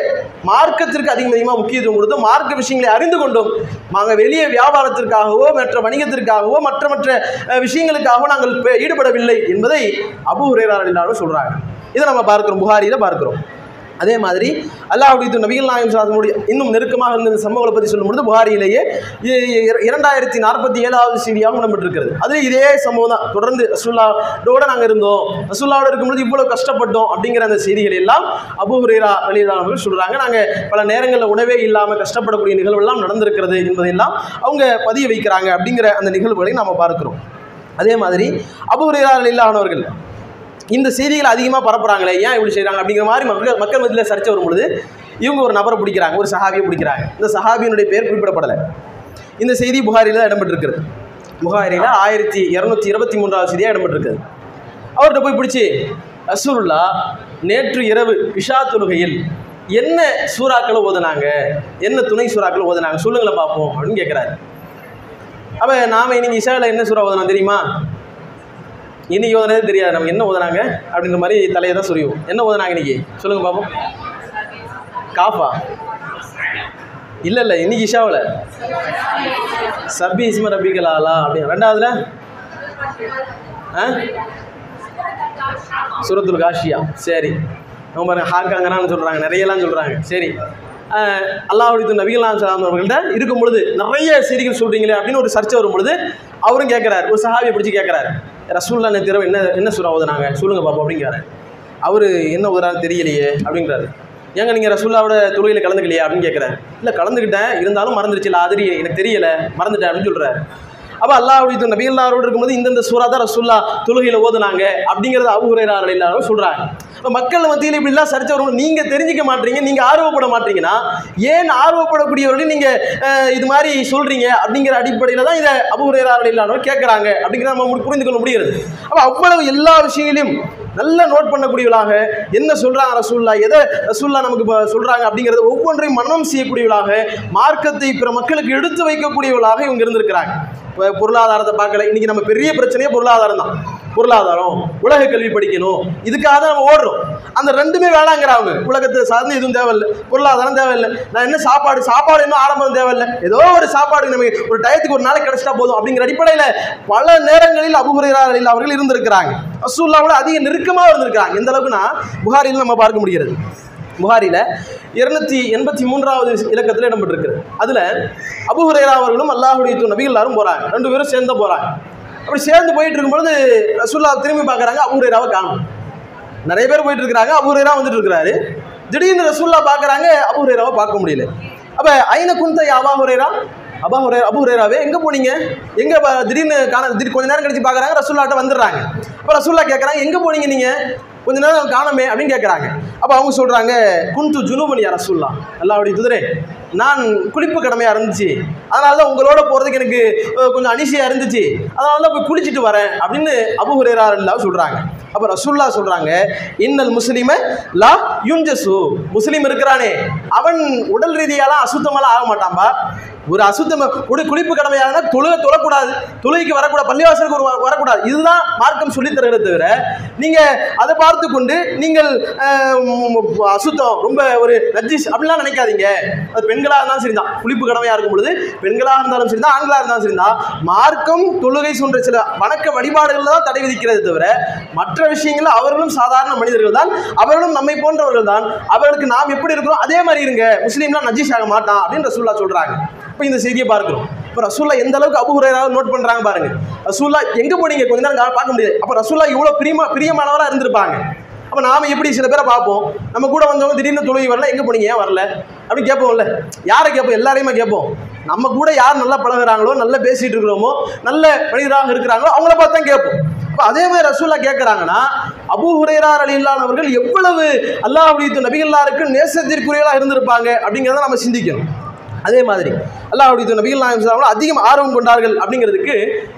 மார்க்கத்திற்கு அதிகம் அதிகமாக முக்கியத்துவம் கொடுத்தோம். மார்க்க விஷயங்களை அறிந்து கொண்டோம். நாங்கள் வெளியே வியாபாரத்திற்காகவோ மற்ற வணிகத்திற்காகவோ மற்ற மற்ற விஷயங்களுக்காகவோ நாங்கள் ஈடுபடவில்லை என்பதை அபு உரையாளர் எல்லாரும் சொல்கிறாங்க இதை நம்ம பார்க்கிறோம் புகாரியில் பார்க்கிறோம். அதே மாதிரி அல்லாஹுடைய நபிகள் நாயம் சாதனுடைய இன்னும் நெருக்கமாக இருந்த இந்த சம்பவங்களை பற்றி சொல்லும்பொழுது புகாரியிலேயே இரண்டாயிரத்தி நாற்பத்தி ஏழாவது செய்தியாக இடம்பெற்றிருக்கிறது. அது இதே சம்பவம் தான். தொடர்ந்து ரசுல்லாவோட நாங்கள் இருந்தோம். ரசுல்லாவோட இருக்கும்பொழுது இவ்வளோ கஷ்டப்பட்டோம் அப்படிங்கிற அந்த செய்திகள் எல்லாம் அபு ஹுரேரா சொல்கிறாங்க நாங்கள் பல நேரங்களில் உணவே இல்லாமல் கஷ்டப்படக்கூடிய நிகழ்வுகள்லாம் நடந்திருக்கிறது என்பதையெல்லாம் அவங்க பதிய வைக்கிறாங்க அப்படிங்கிற அந்த நிகழ்வுகளை நாம் பார்க்குறோம். அதே மாதிரி அபு ஹுரேரா இந்த செய்திகளை அதிகமாக பரப்புறாங்களே ஏன் இப்படி செய்கிறாங்க அப்படிங்கிற மாதிரி மக்கள் மக்கள் மத்தியில் சர்ச்சை வரும்பொழுது இவங்க ஒரு நபரை பிடிக்கிறாங்க ஒரு சஹாபியை பிடிக்கிறாங்க. இந்த சஹாபியினுடைய பேர் குறிப்பிடப்படலை. இந்த செய்தி புகாரியில் தான் இடம்பெற்றிருக்கிறது. புகாரியில் ஆயிரத்தி இரநூத்தி இருபத்தி மூன்றாவது செய்தியாக இடம்பெற்றிருக்குது அவர்கிட்ட போய் பிடிச்சி அசூருல்லா நேற்று இரவு விஷா தொழுகையில் என்ன சூறாக்களை ஓதுனாங்க? என்ன துணை சூறாக்களை ஓதுனாங்க? சொல்லுங்களை பார்ப்போம் அப்படின்னு கேட்குறாரு அப்போ நாம இன்னைக்கு இஷாவில் என்ன சூறா ஓதுனா தெரியுமா? இன்னைக்கு ஓதுனதே தெரியாது. நமக்கு என்ன ஓதுனாங்க? அப்படின்ற மாதிரி தலையை தான் சொரியும். என்ன ஓதுனாங்க இன்னைக்கு? சொல்லுங்க பாப்போம். காஃபா? இல்லை இல்லை இன்னைக்கு இஷாவில். சபி இஸ்ம ரபிகல் அப்படின்னு. ரெண்டாவதுல? ஆ? சுரத்துல் காஷியா. சரி. அவங்க பாருங்க ஹாக்காங்கன்னு சொல்கிறாங்க நிறையலாம் சொல்கிறாங்க சரி. அல்லாஹுடைய நபிகலாம் சலாம் அவர்கள்ட்ட இருக்கும் பொழுது நிறைய செய்திகள் சொல்கிறீங்களே அப்படின்னு ஒரு சர்ச்சை வரும் பொழுது அவரும் கேட்குறாரு ஒரு சஹாபியை பிடிச்சி கேட்குறாரு ரசூல்லா நேற்று இரவு என்ன என்ன சூறா ஓதுனாங்க? சொல்லுங்கள் பாப்பா அப்படிங்கிறாரு. அவர் என்ன ஓதுறாரு தெரியலையே அப்படிங்கிறாரு. ஏங்க நீங்கள் ரசூல்லாவோட தொழுகையில் கலந்துக்கலையா அப்படின்னு கேட்குறாரு இல்லை கலந்துக்கிட்டேன் இருந்தாலும் மறந்துடுச்சு இல்லை அது எனக்கு தெரியலை மறந்துட்டேன் அப்படின்னு சொல்கிறாரு அப்போ அல்லாஹ் நபிகள்லாரோடு இருக்கும்போது இந்தந்த சூறா தான் ரசூல்லா தொழுகையில் ஓதுனாங்க அப்படிங்கிறத அபு ஹுரைரா சொல்கிறாங்க இப்போ மக்கள் மத்தியில் இப்படிலாம் சரிச்சு வரும் நீங்கள் தெரிஞ்சுக்க மாட்டீங்க நீங்கள் ஆர்வப்பட மாட்டீங்கன்னா ஏன் ஆர்வப்படக்கூடியவர்கள் நீங்கள் இது மாதிரி சொல்கிறீங்க அப்படிங்கிற அடிப்படையில் தான் இதை அபு ஹுரைரா ரலியல்லாஹு கேட்கறாங்க அப்படிங்கிறத நம்ம புரிந்து கொள்ள முடிகிறது. அப்போ அவ்வளவு எல்லா விஷயங்களையும் நல்லா நோட் பண்ணக்கூடியவளாக என்ன சொல்கிறாங்க ரசூல்லா எதை ரசூல்லா நமக்கு சொல்கிறாங்க அப்படிங்கிறத ஒவ்வொன்றையும் மனனம் செய்யக்கூடியவளாக மார்க்கத்தை பிற மக்களுக்கு எடுத்து வைக்கக்கூடியவளாக இவங்க இருந்திருக்கிறாங்க. பொருளாதாரத்தை பார்க்கல இன்னைக்கு நம்ம பெரிய பிரச்சனையே பொருளாதாரம் தான். பொருளாதாரம் உலக கல்வி படிக்கணும். இதுக்காக தான் நம்ம ஓடுறோம். அந்த ரெண்டுமே வேணாங்கிறாங்க உலகத்தை சார்ந்து எதுவும் தேவையில்லை. பொருளாதாரம் தேவையில்லை. நான் என்ன சாப்பாடு சாப்பாடு இன்னும் ஆடம்பரம் தேவையில்லை. ஏதோ ஒரு சாப்பாடு நமக்கு ஒரு டயத்துக்கு ஒரு நாளைக்கு கிடைச்சிட்டா போதும் அப்படிங்கிற அடிப்படையில் பல நேரங்களில் அபுகுரையாளர்கள் அவர்கள் இருந்திருக்கிறாங்க. ரசூல்லாவோட அதிக நெருக்கமாக இருந்திருக்கிறாங்க. எந்த அளவுக்குன்னா புகாரில் நம்ம பார்க்க முடிகிறது. புகாரில இருநூத்தி எண்பத்தி மூன்றாவது இலக்கத்தில் இடம்பெற்றிருக்கிறது. அதில் அபுஹுரேரா அவர்களும் அல்லாஹுடைய நபிகள் எல்லாரும் போறாங்க. ரெண்டு பேரும் சேர்ந்து போறாங்க. அப்படி சேர்ந்து போயிட்டு இருக்கும்பொழுது ரசூல்லா திரும்பி பார்க்குறாங்க அபு ஹுரைராவை காணும். நிறைய பேர் போயிட்டு இருக்கிறாங்க அபு வந்துட்டு இருக்கிறாரு திடீர்னு ரசூல்லா பார்க்குறாங்க அபு ஹுரைராவை பார்க்க முடியல. அப்போ ஐன குந்தை அபா ஹுரேரா? அபா ஹுரே அபு ஹுரேராவே எங்கே போனீங்க? எங்கே திடீர்னு காண திடீர் கொஞ்ச நேரம் கழிச்சு பார்க்குறாங்க ரசூல்லாட்ட வந்துடுறாங்க. அப்போ ரசூல்லா கேட்குறாங்க எங்கே போனீங்க நீங்கள் கொஞ்ச நேரம் காணமே அப்படின்னு கேட்குறாங்க அப்போ அவங்க சொல்றாங்க குந்து ஜுனூபனியா ரசூல்லா அப்படி துதிரே நான் குளிப்பு கடமையாக இருந்துச்சு. அதனால தான் உங்களோட போகிறதுக்கு எனக்கு கொஞ்சம் அனிசையாக இருந்துச்சு. அதனால தான் போய் குளிச்சுட்டு வரேன் அப்படின்னு அபு ஹுரேரா எல்லாம் சொல்கிறாங்க அப்போ ரசுல்லா சொல்கிறாங்க இன்னல் முஸ்லீம லா யுஞ்சசு முஸ்லீம் இருக்கிறானே. அவன் உடல் ரீதியாலாம் அசுத்தமெல்லாம் ஆக மாட்டான்பா. ஒரு அசுத்தம் ஒரு குளிப்பு கடமையாக தொழுக தொழக்கூடாது. தொழுகைக்கு வரக்கூடாது பள்ளிவாசலுக்கு ஒரு வரக்கூடாது. இதுதான் மார்க்கம் சொல்லி தருகிறத தவிர நீங்கள் அதை பார்த்து கொண்டு நீங்கள் அசுத்தம் ரொம்ப ஒரு நஜிஸ் அப்படிலாம் நினைக்காதீங்க. அது பெண்களாக இருந்தாலும் சரிதான். குளிப்பு கடமையாக இருக்கும் பொழுது பெண்களாக இருந்தாலும் சரிதான் ஆண்களாக இருந்தாலும் சரிதான். மார்க்கம் தொழுகை போன்ற சில வணக்க வழிபாடுகள் தான் தடை விதிக்கிறது தவிர மற்ற விஷயங்களில் அவர்களும் சாதாரண மனிதர்கள் தான். அவர்களும் நம்மை போன்றவர்கள் தான். அவர்களுக்கு நாம் எப்படி இருக்கிறோம்? அதே மாதிரி இருங்க. முஸ்லீம்லாம் நஜீஷ் ஆக மாட்டான் அப்படின்னு ரசூல்லா சொல்கிறாங்க இப்போ இந்த செய்தியை பார்க்குறோம். இப்போ ரசூல்லா எந்த அளவுக்கு அபு நோட் பண்ணுறாங்க பாருங்க. ரசூல்லா எங்கே போனீங்க? கொஞ்ச நேரம் பார்க்க முடியாது. அப்போ ரசூல்லா இவ்வளோ பிரியமா பிரியமானவராக இருந்திருப்பாங்க. அப்போ நாம எப்படி சில பேரை பார்ப்போம்? நம்ம கூட வந்தவங்க திடீர்னு தொழுகி வரல எங்கே போனீங்க? ஏன் வரல? அப்படின்னு கேட்போம்ல. யாரை கேட்போம்? எல்லாரையுமே கேட்போம். நம்ம கூட யார் நல்லா பழகுறாங்களோ நல்லா பேசிட்டு இருக்கிறோமோ நல்ல மனிதராக இருக்கிறாங்களோ அவங்கள பார்த்து தான் கேட்போம். அப்போ அதே மாதிரி ரசூல்லா கேட்கறாங்கன்னா அபூ அலி இல்லாதவர்கள் எவ்வளவு அல்லாஹ்வுடைய நபிகள்லாருக்கு நேசத்திற்குரியவர்களாக இருந்திருப்பாங்க அப்படிங்கிறத நம்ம சிந்திக்கணும். அதே மாதிரி அல்லாஹுடைய நபிகள் நாயகம் ஸல்லல்லாஹு அதிகம் ஆர்வம் கொண்டார்கள் அப்படிங்கிறதுக்கு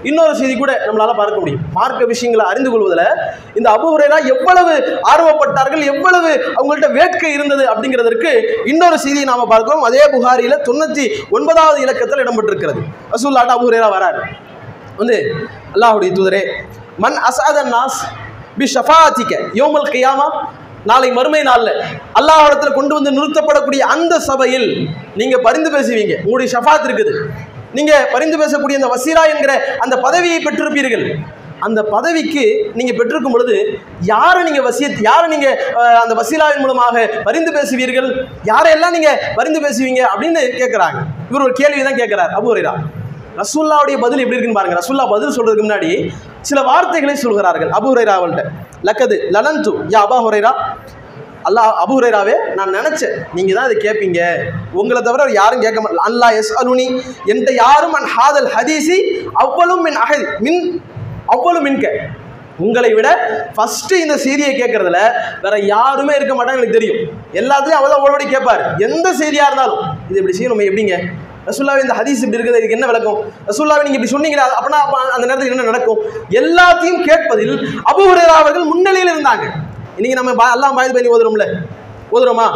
இன்னொரு செய்தி கூட நம்மளால் பார்க்க முடியும். மார்க்க விஷயங்களை அறிந்து கொள்வதில் இந்த அபூ எவ்வளவு ஆர்வப்பட்டார்கள் எவ்வளவு அவங்கள்ட்ட வேட்கை இருந்தது அப்படிங்கிறதற்கு இன்னொரு செய்தியை நாம் பார்க்கிறோம். அதே புகாரியில் தொண்ணூற்றி ஒன்பதாவது இலக்கத்தில் இடம்பெற்றிருக்கிறது. ரசூல்லாட்ட அபூ ஹுரைரா வராரு. வந்து அல்லாஹ்வுடைய தூதரே மன் அசாத நாஸ் பி ஷஃபாத்திக்க யோமல் கியாமா? நாளை மறுமை நாளில் அல்லாஹ்விடத்துல கொண்டு வந்து நிறுத்தப்படக்கூடிய அந்த சபையில் நீங்க பரிந்து பேசுவீங்க. உங்களுடைய ஷஃபாத் இருக்குது. நீங்க பரிந்து பேசக்கூடிய அந்த வசீரா என்கிற அந்த பதவியை பெற்றிருப்பீர்கள். அந்த பதவிக்கு நீங்க பெற்றிருக்கும் பொழுது யாரை நீங்க வசிய யாரை நீங்க அந்த வசீலாவின் மூலமாக பரிந்து பேசுவீர்கள்? யாரையெல்லாம் நீங்க பரிந்து பேசுவீங்க அப்படின்னு கேட்குறாங்க இவர் ஒரு கேள்வி தான் கேட்கிறார் அபு ரசுல்லாவுடைய பதில் எப்படி இருக்குன்னு பாருங்க. ரசுல்லா பதில் சொல்றதுக்கு முன்னாடி சில வார்த்தைகளை சொல்கிறார்கள். அபு அவள்கிட்ட லக்கது லலந்து யா அபா ஹுரைரா. அல்லாஹ் அபு ஹுரைராவே நான் நினச்சேன். நீங்கள் தான் இதை கேட்பீங்க உங்களை தவிர யாரும் கேட்க மாட்டேன் அல்லாஹ் எஸ் அலுனி என்கிட்ட யாரும் அன் ஹாதல் ஹதீசி அவ்வளும் மின் அகதி மின் அவ்வளும் மின்க. உங்களை விட ஃபஸ்ட்டு இந்த செய்தியை கேட்கறதுல வேற யாருமே இருக்க மாட்டாங்க எனக்கு தெரியும். எல்லாத்துலேயும் அவ்வளோ அவளோட கேட்பார் எந்த சீரியாக இருந்தாலும். இது இப்படி செய்யணும் எப்படிங்க? ரசூல்லாவே இந்த ஹதீஸ் இப்படி இருக்குது இதுக்கு என்ன விளக்கம்? ரசூல்லாவை நீங்க இப்படி சொன்னீங்களா அப்படின்னா அந்த நேரத்தில் என்ன நடக்கும்? எல்லாத்தையும் கேட்பதில் அபு அவர்கள் முன்னிலையில் இருந்தாங்க. இன்னைக்கு நம்ம பா- எல்லாம் பாயுது பண்ணி ஓதுறோம்ல? ஓதுறோமா?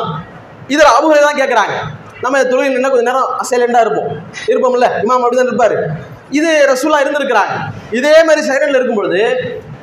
இதில் அபு தான் கேட்குறாங்க. நம்ம தொழில் என்ன கொஞ்சம் நேரம் சைலண்டாக இருப்போம். இருப்போம்ல? இமாம் அப்படி தான் இருப்பார். இது ரசூல்லா இருந்திருக்கிறாங்க. இதே மாதிரி சைலண்டில் இருக்கும் பொழுது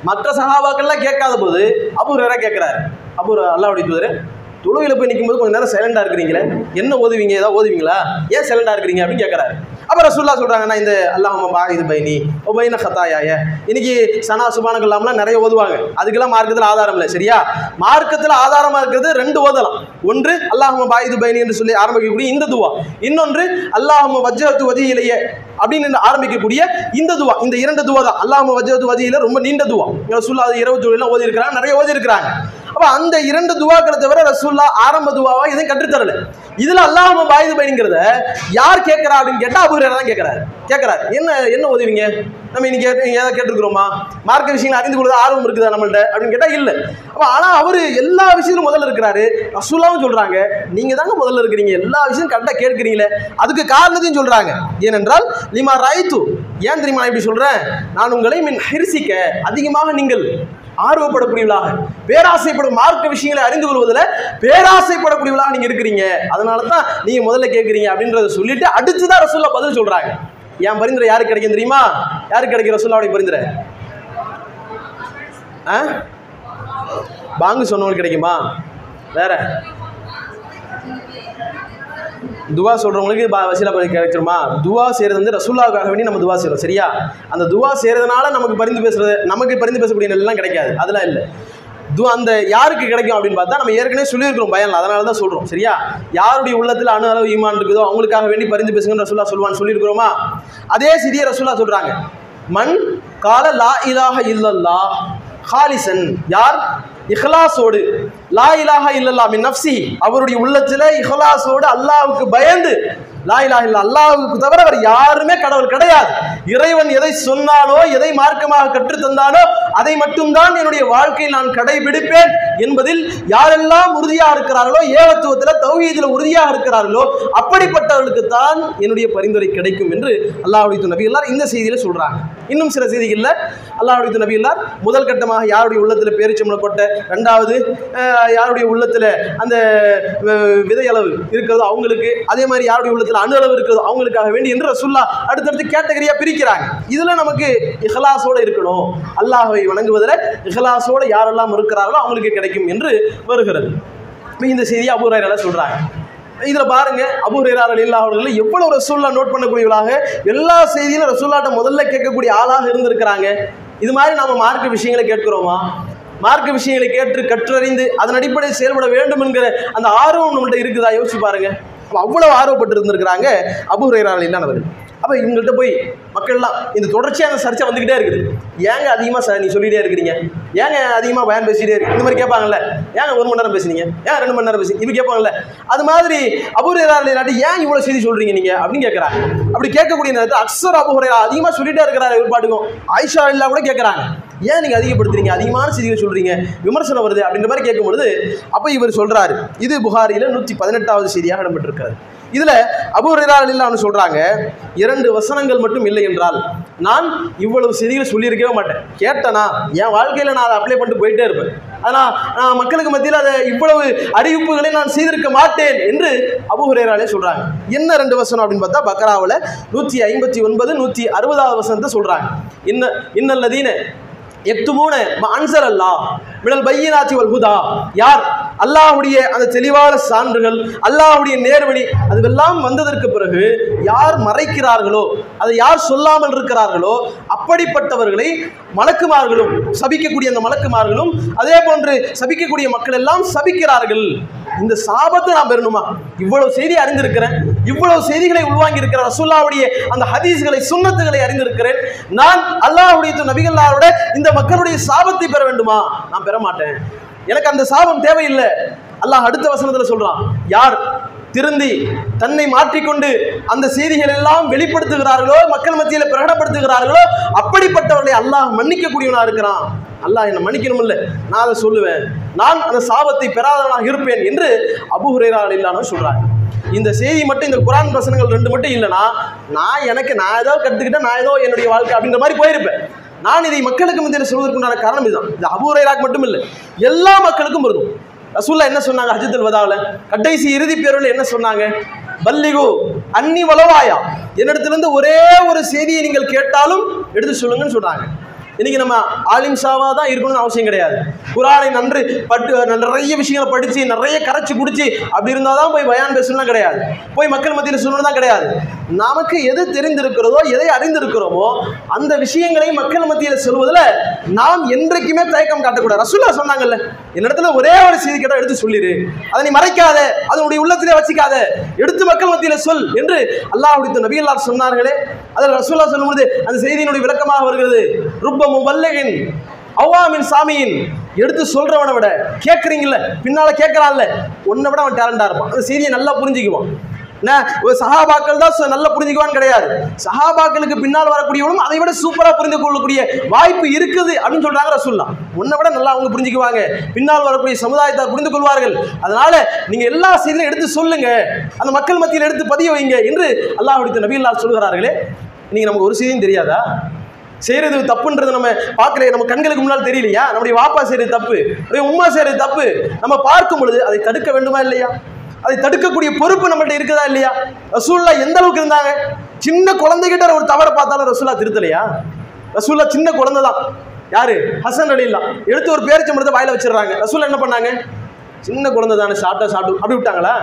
மற்ற சகாபாக்கள்லாம் கேட்காத போது அபு ஹுரைரா கேட்குறாரு. அபு அல்லாவுடைய தூதர் தொழுகையில் போய் நிற்கும்போது கொஞ்சம் நேரம் சைலண்டாக இருக்கிறீங்களே? என்ன ஓதுவீங்க? ஏதாவது ஓதுவீங்களா? ஏன் சைலண்டாக இருக்கிறீங்க? அப்படின்னு கேட்குறாரு அப்புறம் ரசூல்லா சொல்கிறாங்கன்னா இந்த அல்லாஹ் பா இது பைனி ஒபைன ஹத்தாயாய இன்னைக்கு சனா சுபானங்கள் இல்லாமலாம் நிறைய ஓதுவாங்க. அதுக்கெல்லாம் மார்க்கத்தில் ஆதாரம் இல்லை சரியா? மார்க்கத்தில் ஆதாரமாக இருக்கிறது ரெண்டு ஓதலாம். ஒன்று அல்லாஹ் இது பைனி என்று சொல்லி ஆரம்பிக்கக்கூடிய இந்த துவா. இன்னொன்று அல்லாஹ் வஜ்ஜத்து வதியிலேயே அப்படின்னு ஆரம்பிக்கக்கூடிய இந்த துவா. இந்த இரண்டு துவா தான். அல்லாஹ் வஜ்ஜத்து வதியில ரொம்ப நீண்ட துவா. ரசூல்லா அது இரவு தொழிலாம் ஓதி இருக்கிறாங்க நிறைய ஓதி இருக்கிறாங்க அப்ப அந்த இரண்டு துவாக்களை தவிர ரசூல்லா ஆரம்ப துவாவா எதுவும் கற்றுத்தரல. இதுல அல்லாஹ் பாயுது பயணிங்கிறத யார் கேட்கறா அப்படின்னு கேட்டா அபு தான் கேட்கறாரு. கேட்கறாரு. என்ன என்ன உதவிங்க? நம்ம இன்னைக்கு ஏதாவது கேட்டிருக்கிறோமா? மார்க்க விஷயங்களை அறிந்து கொள்வது ஆர்வம் இருக்குதா நம்மள்ட்ட? அப்படின்னு கேட்டா இல்லை. அப்ப ஆனா அவரு எல்லா விஷயத்திலும் முதல்ல இருக்கிறாரு. ரசூலாவும் சொல்றாங்க. நீங்க தாங்க முதல்ல இருக்கிறீங்க. எல்லா விஷயம் கரெக்டா கேட்கிறீங்களே. அதுக்கு காரணத்தையும் சொல்றாங்க. ஏனென்றால் லிமா ராய்த்து ஏன் தெரியுமா நான் இப்படி சொல்றேன்? நான் உங்களை மின் ஹிர்சிக்க அதிகமாக நீங்கள் ஆர்வப்படக்கூடியவளாக பேராசைப்படும் மார்க்க விஷயங்களை அறிந்து கொள்வதில் பேராசைப்படக்கூடியவளாக நீங்கள் இருக்கிறீங்க. அதனால தான் நீங்கள் முதல்ல கேட்குறீங்க அப்படின்றத சொல்லிட்டு அடுத்து தான் ரசூல்லா பதில் சொல்கிறாங்க என் பரிந்துரை யாருக்கு கிடைக்கும் தெரியுமா? யாருக்கு கிடைக்கும் ரசூல்லாவுடைய பரிந்துரை? ஆ? பாங்கு சொன்னவங்களுக்கு கிடைக்குமா? வேற? துவா சொல்கிறவங்களுக்கு பா- வசீலா பரி கிடைச்சிருமா? துவா செய்கிறது வந்து ரசூல்லாவுக்காக வேண்டி நம்ம துவா செய்கிறோம் சரியா? அந்த துவா செய்கிறதுனால நமக்கு பரிந்து பேசுறது நமக்கு பரிந்து பேசக்கூடிய நிலைலாம் கிடைக்காது. அதெல்லாம் இல்லை. துவா அந்த யாருக்கு கிடைக்கும் அப்படின்னு பார்த்தா நம்ம ஏற்கனவே சொல்லியிருக்கிறோம் பயன் அதனால தான் சொல்கிறோம் சரியா? யாருடைய உள்ளத்தில் அணு அளவு ஈமான் இருக்குதோ அவங்களுக்காக வேண்டி பரிந்து பேசுங்கன்னு ரசூல்லா சொல்லுவான்னு சொல்லியிருக்கிறோமா? அதே சிறிய ரசூல்லா சொல்கிறாங்க மண் கால லா இலாக இல்லல்லா ஹாலிசன். யார்? இஹ்லாஸோடு லா இலாஹா இல்லல்லா மின் நஃப்சி அவருடைய உள்ளத்தில் இஹ்லாஸோடு அல்லாவுக்கு பயந்து லாயிலா இலாஹ இல்ல அல்லாஹ்வுக்கு தவிர அவர் யாருமே கடவுள் கிடையாது. இறைவன் எதை சொன்னாலோ எதை மார்க்கமாக கற்றுத் தந்தாலோ அதை மட்டும்தான் என்னுடைய வாழ்க்கையில் நான் கடைபிடிப்பேன் என்பதில் யாரெல்லாம் உறுதியாக இருக்கிறார்களோ ஏகத்துவத்தில் தௌஹீதில் உறுதியாக இருக்கிறார்களோ அப்படிப்பட்டவர்களுக்கு தான் என்னுடைய பரிந்துரை கிடைக்கும் என்று அல்லாஹ்வுடைய நபிகளார் இந்த செய்தியில் சொல்றாங்க. இன்னும் சில செய்திகளில் அல்லாஹ்வுடைய நபிகளார் முதல் கட்டமாக யாருடைய உள்ளத்தில் பேரிச்சம்பளம் கொட்ட ரெண்டாவது யாருடைய உள்ளத்தில் அந்த விதையளவு இருக்கிறதோ அவங்களுக்கு அதே மாதிரி யாருடைய உள்ளத்தில் அணு அளவு இருக்கிறது அவங்களுக்காக வேண்டி என்று ரசுல்லா அடுத்தடுத்து கேட்டகரியா பிரிக்கிறாங்க. இதுல நமக்கு இஹ்லாஸோட இருக்கணும். அல்லாஹை வணங்குவதில் இஹ்லாஸோட யாரெல்லாம் இருக்கிறார்களோ அவங்களுக்கு கிடைக்கும் என்று வருகிறது. இந்த செய்தியை அபூராயிரால சொல்றாங்க. இதுல பாருங்க அபூரையார் அலில்லா அவர்கள் எவ்வளவு ரசூல்லா நோட் பண்ணக்கூடியவளாக எல்லா செய்தியிலும் ரசூல்லாட்ட முதல்ல கேட்கக்கூடிய ஆளாக இருந்திருக்கிறாங்க. இது மாதிரி நாம மார்க்க விஷயங்களை கேட்கிறோமா? மார்க்க விஷயங்களை கேட்டு கற்றறிந்து அதன் அடிப்படையில் செயல்பட வேண்டும் என்கிற அந்த ஆர்வம் நம்மள்ட்ட இருக்குதா? யோசிச்சு பாருங்க. அவ்வளவு ஆர்வப்பட்டு இருந்திருக்கிறாங்க அபூரையார் இல்லாதவர்கள் அப்போ இவங்கள்ட்ட போய் மக்கள்லாம் இந்த தொடர்ச்சியான சர்ச்சை வந்துக்கிட்டே இருக்குது. ஏங்க அதிகமாக சார் நீ சொல்லிகிட்டே இருக்கிறீங்க? ஏங்க அதிகமாக பயன் பேசிகிட்டே இருக்கு இந்த மாதிரி கேட்பாங்கல்ல. ஏங்க ஒரு மணி நேரம் பேசுனீங்க? ஏன் ரெண்டு மணி நேரம் பேசி இப்படி கேட்பாங்கல்ல. அது மாதிரி அபூரையார் நாட்டு ஏன் இவ்வளோ செய்தி சொல்கிறீங்க நீங்கள் அப்படின்னு கேட்குறாங்க. அப்படி கேட்கக்கூடிய நேரத்தில் அக்ஸர் அபுரையா அதிகமாக சொல்லிகிட்டே இருக்கிறாரு ஒரு பாட்டுக்கும். ஆயிஷா இல்லா கூட கேட்குறாங்க. ஏன் நீங்கள் அதிகப்படுத்துறீங்க? அதிகமான செய்திகள் சொல்கிறீங்க விமர்சனம் வருது அப்படின்ற மாதிரி கேட்கும் பொழுது இவர் சொல்கிறாரு இது புகாரியில் நூற்றி பதினெட்டாவது செய்தியாக இடம்பெற்றிருக்கிறது. இதுல அபு இல்லான்னு சொல்றாங்க இரண்டு வசனங்கள் மட்டும் இல்லை என்றால் நான் இவ்வளவு செய்திகள் சொல்லியிருக்கவே மாட்டேன். கேட்டேனா என் வாழ்க்கையில நான் அதை அப்ளை பண்ணிட்டு போயிட்டே இருப்பேன். ஆனா நான் மக்களுக்கு மத்தியில் அதை இவ்வளவு அறிவிப்புகளை நான் செய்திருக்க மாட்டேன் என்று அபு ஹுரேராலே சொல்றாங்க. என்ன ரெண்டு வசனம் அப்படின்னு பார்த்தா பக்கராவில் நூற்றி ஐம்பத்தி ஒன்பது நூற்றி அறுபதாவது வசனத்தை சொல்றாங்க. இன்ன இன்னல்லதீன எத்துமூன அன்சர் அல்லா மிடல் பையனாச்சி வல் ஹுதா. யார்? அல்லாஹ்வுடைய அந்த தெளிவான சான்றுகள் அல்லாஹ்வுடைய நேர்வழி அதுவெல்லாம் வந்ததற்கு பிறகு யார் மறைக்கிறார்களோ அதை யார் சொல்லாமல் இருக்கிறார்களோ அப்படிப்பட்டவர்களை மலக்குமார்களும் சபிக்கக்கூடிய அந்த மலக்குமார்களும் அதே போன்று சபிக்கக்கூடிய மக்கள் எல்லாம் சபிக்கிறார்கள். இந்த சாபத்தை நான் பெறணுமா? இவ்வளவு செய்தி அறிந்திருக்கிறேன். இவ்வளவு செய்திகளை உள்வாங்கி இருக்கிற ரசூல்லாவுடைய அந்த ஹதீஸ்களை சுண்ணத்துகளை அறிந்திருக்கிறேன். நான் அல்லாஹுடைய நபிகள்லாரோட இந்த மக்களுடைய சாபத்தை பெற வேண்டுமா? நான் பெற மாட்டேன். எனக்கு அந்த சாபம் தேவையில்லை. அல்லாஹ் அடுத்த வசனத்தில் சொல்றான் யார் திருந்தி தன்னை மாற்றிக்கொண்டு அந்த செய்திகள் எல்லாம் வெளிப்படுத்துகிறார்களோ மக்கள் மத்தியில் பிரகடப்படுத்துகிறார்களோ அப்படிப்பட்டவர்களை அல்லாஹ் மன்னிக்கக்கூடியவனா இருக்கிறான். அல்லாஹ் என்னை மன்னிக்கணுமில்ல. நான் அதை சொல்லுவேன். நான் அந்த சாபத்தை பெறாதவனாக இருப்பேன் என்று அபு இல்லாமல் சொல்கிறாங்க இந்த செய்தி மட்டும் இந்த குரான் வசனங்கள் ரெண்டு மட்டும் இல்லைன்னா நான் எனக்கு நான் ஏதோ கற்றுக்கிட்டேன் நான் ஏதோ என்னுடைய வாழ்க்கை அப்படின்ற மாதிரி போயிருப்பேன். நான் இதை மக்களுக்கு முந்தைய சொல்வதற்குண்டான காரணம் இதுதான். இது அபு மட்டும் இல்லை எல்லா மக்களுக்கும் பொருந்தும். ரசூல்லா என்ன சொன்னாங்க? அஜித் வதாவில் கடைசி இறுதி பேரில் என்ன சொன்னாங்க? பல்லிகு அன்னி வலவாயா. என்னிடத்திலிருந்து ஒரே ஒரு செய்தியை நீங்கள் கேட்டாலும் எடுத்து சொல்லுங்கன்னு சொன்னாங்க இன்னைக்கு நம்ம ஆலிம் தான் இருக்கணும்னு அவசியம் கிடையாது. குரானை நன்று பட்டு நிறைய விஷயங்களை படிச்சு நிறைய கரைச்சி குடிச்சு அப்படி இருந்தால் தான் போய் பயான் பேசணும்லாம் கிடையாது. போய் மக்கள் மத்தியில் சொல்லணும் தான் கிடையாது. நமக்கு எது தெரிந்திருக்கிறதோ எதை அறிந்திருக்கிறோமோ அந்த விஷயங்களை மக்கள் மத்தியில் சொல்வதில் நாம் என்றைக்குமே தயக்கம் காட்டக்கூடாது. ரசுல்லா சொன்னாங்கல்ல என்னிடத்துல ஒரே ஒரு செய்தி கேட்டால் எடுத்து சொல்லிடு அதை நீ மறைக்காத அதனுடைய உள்ளத்திலே வச்சுக்காத. எடுத்து மக்கள் மத்தியில் சொல் என்று அல்லாஹ் நபியல்லார் சொன்னார்களே. அதில் ரசூல்லா சொல்லும்போது அந்த செய்தியினுடைய விளக்கமாக வருகிறது. ருப்ப முபல்லகின் அவ்வாமின் சாமியின். எடுத்து சொல்றவனை விட கேட்குறீங்கல்ல பின்னால கேட்கறான்ல உன்னை விட அவன் டேலண்டா இருப்பான். அந்த செய்தியை நல்லா புரிஞ்சுக்குவான். என்ன? ஒரு சஹாபாக்கள் தான் நல்லா புரிஞ்சுக்குவான்னு கிடையாது. சஹாபாக்களுக்கு பின்னால் வரக்கூடியவனும் அதை விட சூப்பரா புரிந்து கொள்ளக்கூடிய வாய்ப்பு இருக்குது அப்படின்னு சொல்றாங்க ரசூல்லா உன்னை விட நல்லா அவங்க புரிஞ்சுக்குவாங்க. பின்னால் வரக்கூடிய சமுதாயத்தை புரிந்து கொள்வார்கள். அதனால நீங்க எல்லா செய்தியும் எடுத்து சொல்லுங்க. அந்த மக்கள் மத்தியில் எடுத்து பதிய வைங்க என்று அல்லாஹ் நபி அல்லாஹ் சொல்கிறார்களே நீங்க நமக்கு ஒரு செய்தியும் தெரியாதா? செய்யறது தப்புன்றது நம்ம பார்க்கல நம்ம கண்களுக்கு முன்னால் தெரியலையா? நம்முடைய வாப்பா செய்யறது தப்பு நம்முடைய உமா செய்யறது தப்பு. நம்ம பார்க்கும் பொழுது அதை தடுக்க வேண்டுமா இல்லையா? அதை தடுக்கக்கூடிய பொறுப்பு நம்மள்ட்ட இருக்குதா இல்லையா? ரசூல்லா எந்த அளவுக்கு இருந்தாங்க? சின்ன குழந்தைகிட்ட ஒரு தவறை பார்த்தாலும் ரசூல்லா திருத்தலையா? ரசூல்லா சின்ன குழந்தை தான் யாரு? ஹசன் அலில்லா எடுத்து ஒரு பேரிச்சம்பழத்தை வாயில வச்சிடுறாங்க. ரசூல்லா என்ன பண்ணாங்க? சின்ன குழந்தை தானே சாப்பிட்டா சாப்பிட்டு அப்படி விட்டாங்களா?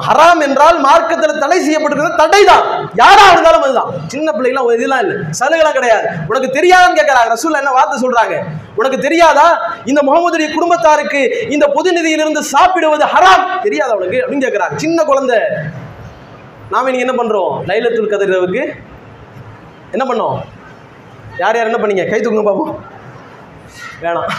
ஹராம் என்றால் மார்க்கத்தில் தடை செய்யப்பட்டிருக்கிறது தடை தான் யாரா இருந்தாலும் அதுதான். சின்ன பிள்ளைகளாம் இதெல்லாம் இல்லை. சலுகைலாம் கிடையாது. உனக்கு தெரியாதான்னு கேட்கறாங்க ரசூல் என்ன வார்த்தை சொல்றாங்க? உனக்கு தெரியாதா? இந்த முகமதுடைய குடும்பத்தாருக்கு இந்த பொது நிதியிலிருந்து சாப்பிடுவது ஹராம். தெரியாதா உனக்கு? அப்படின்னு கேட்கறாங்க சின்ன குழந்தை. நாம இன்னைக்கு என்ன பண்றோம்? லைலத்துல் கதிரவுக்கு என்ன பண்ணோம்? யார் யார் என்ன பண்ணீங்க? கை தூக்குங்க பாப்போம். வேணாம்.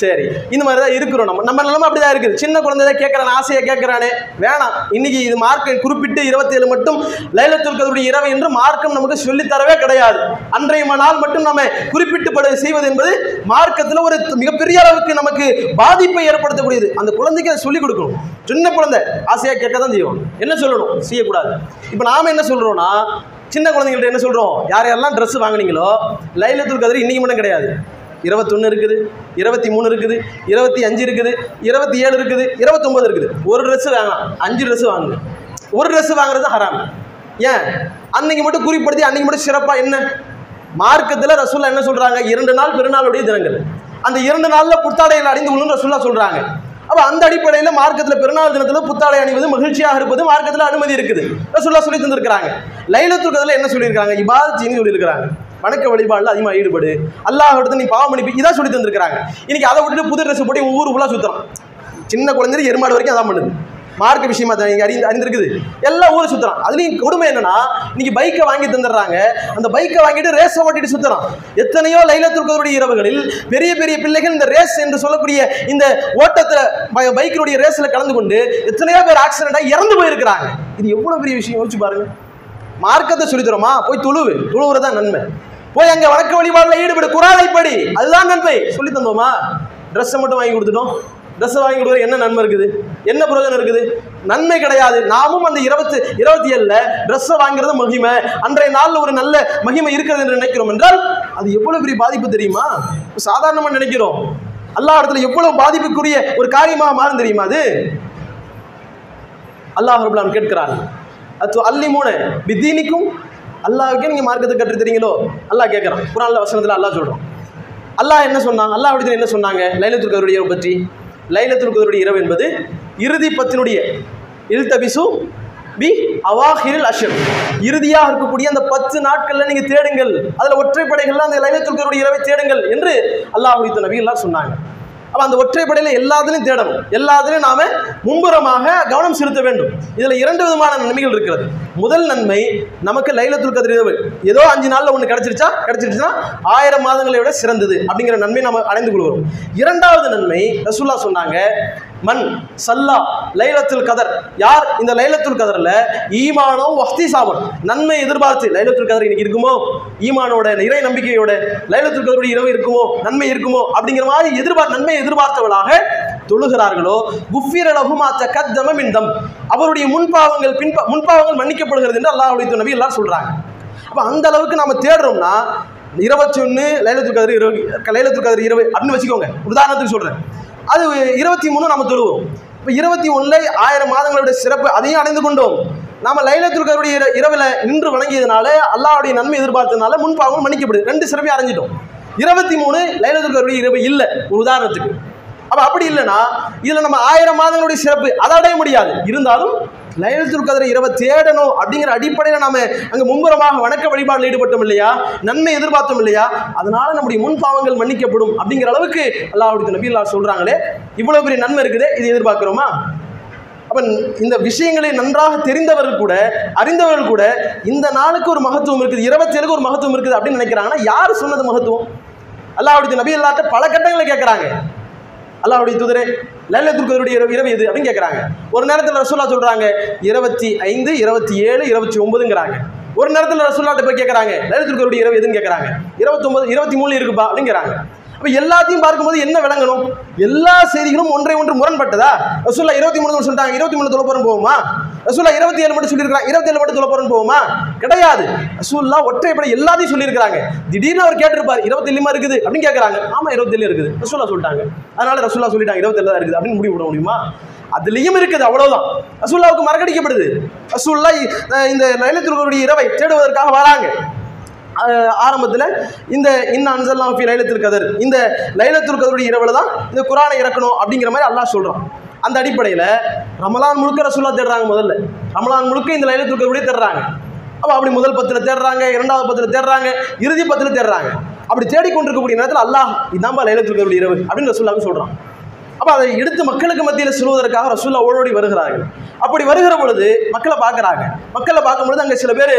சரி இந்த மாதிரி தான் இருக்கிறோம் நம்ம. நம்ம நிலமை அப்படி தான் இருக்குது. சின்ன குழந்தை தான் கேட்குறான் ஆசையை கேட்குறானே. வேணாம். இன்னைக்கு இது மார்க்கை குறிப்பிட்டு இருபத்தேழு மட்டும் லைலத்துல் கதருடைய இரவு என்று மார்க்கம் நமக்கு சொல்லித் தரவே கிடையாது. அன்றைய நாள் மட்டும் நம்ம குறிப்பிட்டு பட செய்வது என்பது மார்க்கத்தில் ஒரு மிகப்பெரிய அளவுக்கு நமக்கு பாதிப்பை ஏற்படுத்தக்கூடியது. அந்த குழந்தைக்கு அதை சொல்லிக் கொடுக்கணும். சின்ன குழந்தை ஆசையாக கேட்க தான் செய்வோம் என்ன சொல்லணும்? செய்யக்கூடாது. இப்போ நாம் என்ன சொல்கிறோன்னா சின்ன குழந்தைங்கள்ட்ட என்ன சொல்கிறோம் யார் யாரெல்லாம் ட்ரெஸ் வாங்குனீங்களோ லைலத்துல் கதிரி இன்னைக்கு மட்டும் கிடையாது. இருபத்தொன்று இருக்குது இருபத்தி மூணு இருக்குது இருபத்தி அஞ்சு இருக்குது இருபத்தி ஏழு இருக்குது இருபத்தொம்பது இருக்குது. ஒரு ட்ரெஸ் வாங்கலாம் அஞ்சு ட்ரெஸ் வாங்குங்க. ஒரு ட்ரெஸ் வாங்குறது ஹராம் ஏன்? அன்னைக்கு மட்டும் குறிப்படுத்தி அன்னைக்கு மட்டும் சிறப்பாக என்ன? மார்க்கத்தில் ரசூல்லா என்ன சொல்கிறாங்க இரண்டு நாள் பெருநாளுடைய தினங்கள். அந்த இரண்டு நாளில் புத்தாடையில் அணிந்து கொள்ளும் ரசூல்லா சொல்கிறாங்க அப்போ அந்த அடிப்படையில் மார்க்கத்தில் பெருநாள் தினத்தில் புத்தாடை அணிவது மகிழ்ச்சியாக இருப்பது மார்க்கத்தில் அனுமதி இருக்குது. ரசூல்லா சொல்லி தந்திருக்கிறாங்க. லைலத்துல் என்ன சொல்லியிருக்காங்க இபாதத்தின்னு சொல்லியிருக்கிறாங்க. வணக்க வழிபாடுல அதிகமாக ஈடுபடு. அல்லாஹ் நீ பாவம் மன்னிப்பு இதான் சொல்லி தந்திருக்கிறாங்க. இன்னைக்கு அதை விட்டுட்டு புது ட்ரெஸ் போட்டு ஊர் ஃபுல்லாக சுற்றுறான் சின்ன குழந்தை எருமாடு வரைக்கும் அதான் பண்ணுது. மார்க் விஷயமா தான் அறிந்து அறிந்திருக்குது. எல்லா ஊரை சுற்றுறான் அதுலேயும் கொடுமை என்னன்னா இன்னைக்கு பைக்கை வாங்கி தந்துடுறாங்க. அந்த பைக்கை வாங்கிட்டு ரேஸை ஓட்டிட்டு சுற்றுறான் எத்தனையோ லைலத்துருக்கருடைய இரவுகளில் பெரிய பெரிய பிள்ளைகள் இந்த ரேஸ் என்று சொல்லக்கூடிய இந்த ஓட்டத்தில் ப- பைக்கினுடைய ரேஸில் கலந்து கொண்டு எத்தனையோ பேர் ஆக்சிடென்ட்டாக இறந்து போயிருக்கிறாங்க. இது எவ்வளோ பெரிய விஷயம் யோசிச்சு பாருங்க. மார்க்கத்தை சொல்லித்தரோமா போய் தொழுவு. தொழுவுறதான் நன்மை. போய் அங்கே வழக்கு வழிபாடுல ஈடுபடு குரானை படி அதுதான் நன்மை. சொல்லி தந்தோமா? ட்ரெஸ்ஸை மட்டும் வாங்கி கொடுத்துட்டோம். ட்ரெஸ்ஸை வாங்கி கொடுக்குற என்ன நன்மை இருக்குது? என்ன பிரயோஜனம் இருக்குது? நன்மை கிடையாது. நாமும் அந்த இருபத்தி இருபத்தி ஏழுல ட்ரெஸ்ஸை வாங்குறது மகிமை. அன்றைய நாளில் ஒரு நல்ல மகிமை இருக்கிறது என்று நினைக்கிறோம் என்றால் அது எவ்வளவு பெரிய பாதிப்பு தெரியுமா? சாதாரணமாக நினைக்கிறோம். அல்லாஹ் இடத்துல எவ்வளவு பாதிப்புக்குரிய ஒரு காரியமாக மாறும் தெரியுமா அது? அல்லாஹ் ரபுல்லான் கேட்கிறான் அது அல்லி மூணு பித்தீனிக்கும் அல்லாவுக்கே நீங்கள் மார்க்கத்தை கற்று அல்லா அல்லாஹ் கேட்கறான். குரான்ல வசனத்தில் அல்லாஹ் சொல்கிறோம் அல்லாஹ் என்ன சொன்னாங்க அல்லாஹ் அப்படி என்ன சொன்னாங்க? லைலத்துல் கதருடைய இரவு பற்றி. லைலத்துல் கதருடைய இரவு என்பது இறுதி பத்தினுடைய இல்தபிசு பி அவாஹிரில் அஷர். இறுதியாக இருக்கக்கூடிய அந்த பத்து நாட்களில் நீங்கள் தேடுங்கள். அதில் ஒற்றைப்படைகள்லாம் அந்த லைலத்துல் கதருடைய இரவை தேடுங்கள் என்று அல்லாஹ் குறித்த நபிகள்லாம் சொன்னாங்க. அப்ப அந்த ஒற்றைப்படையில எல்லாத்துலையும் தேடணும். எல்லாத்துலையும் நாம மும்புறமாக கவனம் செலுத்த வேண்டும். இதுல இரண்டு விதமான நன்மைகள் இருக்கிறது. முதல் நன்மை நமக்கு லைலத்துல் கதிர் இரவு. ஏதோ அஞ்சு நாள்ல ஒன்று கிடைச்சிருச்சா? கிடைச்சிருச்சுன்னா ஆயிரம் மாதங்களை விட சிறந்தது அப்படிங்கிற நன்மை நம்ம அடைந்து கொள்கிறோம். இரண்டாவது நன்மை ரசூல்லா சொன்னாங்க மண் சல்லா லைலத்துல் கதர். யார் இந்த லைலத்துல் கதரில்? ஈமானோ வஸ்தி சாபன் நன்மை எதிர்பார்த்து லைலத்துல் கதர் இன்னைக்கு இருக்குமோ? ஈமானோட இறை நம்பிக்கையோட லைலத்துல் கதருடைய இரவு இருக்குமோ? நன்மை இருக்குமோ? அப்படிங்கிற மாதிரி எதிர்பார்த்து நன்மை எதிர்பார்த்தவளாக தொழுகிறார்களோ குஃபிர லகுமா தகத்தம மின்தம் அவருடைய முன்பாவங்கள் பின்ப முன்பாவங்கள் மன்னிக்கப்படுகிறது என்று அல்லாஹ் நபி எல்லாம் சொல்கிறாங்க அப்போ அந்த அளவுக்கு நம்ம தேடுறோம்னா இருபத்தி ஒன்று லைலத்துல் கதிர் இரவு லைலத்துல் கதிர் இரவு அப்படின்னு வச்சுக்கோங்க. உதாரணத்துக்கு சொல்கிறேன் அது இருபத்தி மூணு நம்ம தொழுவோம். இப்போ இருபத்தி ஒன்றில் ஆயிரம் மாதங்களுடைய சிறப்பு அதையும் அடைந்து கொண்டோம். நாம லைலத்துல் கருடைய இர- நின்று வணங்கியதுனால அல்லாவுடைய நன்மை எதிர்பார்த்ததுனால முன்பாகவும் மன்னிக்கப்படுது. ரெண்டு சிறப்பையும் அடைஞ்சிட்டோம். இருபத்தி மூணு லைலத்துல் கருடைய இரவு இல்லை. ஒரு உதாரணத்துக்கு. அப்போ அப்படி இல்லைன்னா இதில் நம்ம ஆயிரம் மாதங்களுடைய சிறப்பு அதை அடைய முடியாது. இருந்தாலும் லைலத்துல் கதிரை இரவை தேடணும் அப்படிங்கிற அடிப்படையில் நாம அங்க மும்புறமாக வணக்க வழிபாடுல ஈடுபட்டோம் இல்லையா? நன்மை எதிர்பார்த்தோம் இல்லையா? அதனால நம்முடைய முன் பாவங்கள் மன்னிக்கப்படும் அப்படிங்கிற அளவுக்கு அல்லாஹுடைய நபி அல்லாஹ் சொல்றாங்களே இவ்வளவு பெரிய நன்மை இருக்குது இது எதிர்பார்க்கிறோமா? அப்ப இந்த விஷயங்களை நன்றாக தெரிந்தவர்கள் கூட அறிந்தவர்கள் கூட இந்த நாளுக்கு ஒரு மகத்துவம் இருக்குது இருபத்தேழுக்கு ஒரு மகத்துவம் இருக்குது அப்படின்னு நினைக்கிறாங்கன்னா யார் சொன்னது மகத்துவம்? அல்லாஹுடைய நபி அல்லாட்ட பல கட்டங்களை கேட்குறாங்க. அல்லாவுடைய தூதரே லைலத்துல் இரவு இரவு எது? அப்படின்னு கேட்குறாங்க ஒரு நேரத்தில் ரசூல்லா சொல்கிறாங்க இருபத்தி ஐந்து இருபத்தி ஏழு இருபத்தி ஒன்பதுங்கிறாங்க. ஒரு நேரத்தில் ரசூல்லாட்ட போய் கேட்குறாங்க லைலத்துல் இரவு எதுன்னு கேட்குறாங்க இருபத்தொன்பது இருபத்தி மூணு இருக்குப்பா அப்படிங்கிறாங்க அப்போ எல்லாத்தையும் பார்க்கும்போது என்ன விளங்கணும்? எல்லா செய்திகளும் ஒன்றை ஒன்று முரண்பட்டதா? ரசூல்லா இருபத்தி மூணு சொல்லிட்டாங்க. இருபத்தி மூணு தொலைப்புறம் போகுமா? ரசூல்லா இருபத்தி ஏழு மட்டும் சொல்லியிருக்காங்க இருபத்தி ஏழு மட்டும் தொலைப்புறம் போகுமா? கிடையாது. ரசூல்லா ஒற்றைப்படை எல்லாத்தையும் சொல்லியிருக்காங்க திடீர்னு அவர் கேட்டிருப்பார் இருபத்தி ஏழுமா இருக்குது அப்படின்னு கேட்குறாங்க ஆமா இருபத்தி ஏழு இருக்குது. ரசூல்லா சொல்லிட்டாங்க. அதனால ரசூல்லா சொல்லிட்டாங்க இருபத்தி ஏழு தான் இருக்குது அப்படின்னு முடிவு விட முடியுமா? அதுலயும் இருக்குது அவ்வளவுதான். ரசூல்லாவுக்கு மறக்கடிக்கப்படுது. ரசூல்லா இந்த லைலத்துடைய இரவை தேடுவதற்காக வராங்க. ஆரம்பத்தில் இந்த இன்ன அன்சல்லாம் ஃபி லைலத்தில் கதர். இந்த லைலத்துல் கதருடைய இரவில் தான் இந்த குரானை இறக்கணும் அப்படிங்கிற மாதிரி அல்லாஹ் சொல்கிறான் அந்த அடிப்படையில் ரமலான் முழுக்க ரசூல்லா தேடுறாங்க முதல்ல. ரமலான் முழுக்க இந்த லைலத்துல் கதருடைய தேடுறாங்க. அப்போ அப்படி முதல் பத்தில் தேடுறாங்க இரண்டாவது பத்தில் தேடுறாங்க இறுதி பத்தில் தேடுறாங்க. அப்படி தேடிக்கொண்டிருக்கக்கூடிய நேரத்தில் அல்லாஹ் இதான்பா லைலத்துல் கதருடைய இரவு அப்படின்னு ரசூல்லாவுக்கு சொல்கிறான் அப்போ அதை எடுத்து மக்களுக்கு மத்தியில் சொல்வதற்காக ரசூல்லா ஓடோடி வருகிறார்கள். அப்படி வருகிற பொழுது மக்களை பார்க்குறாங்க. மக்களை பார்க்கும்பொழுது அங்கே சில பேர்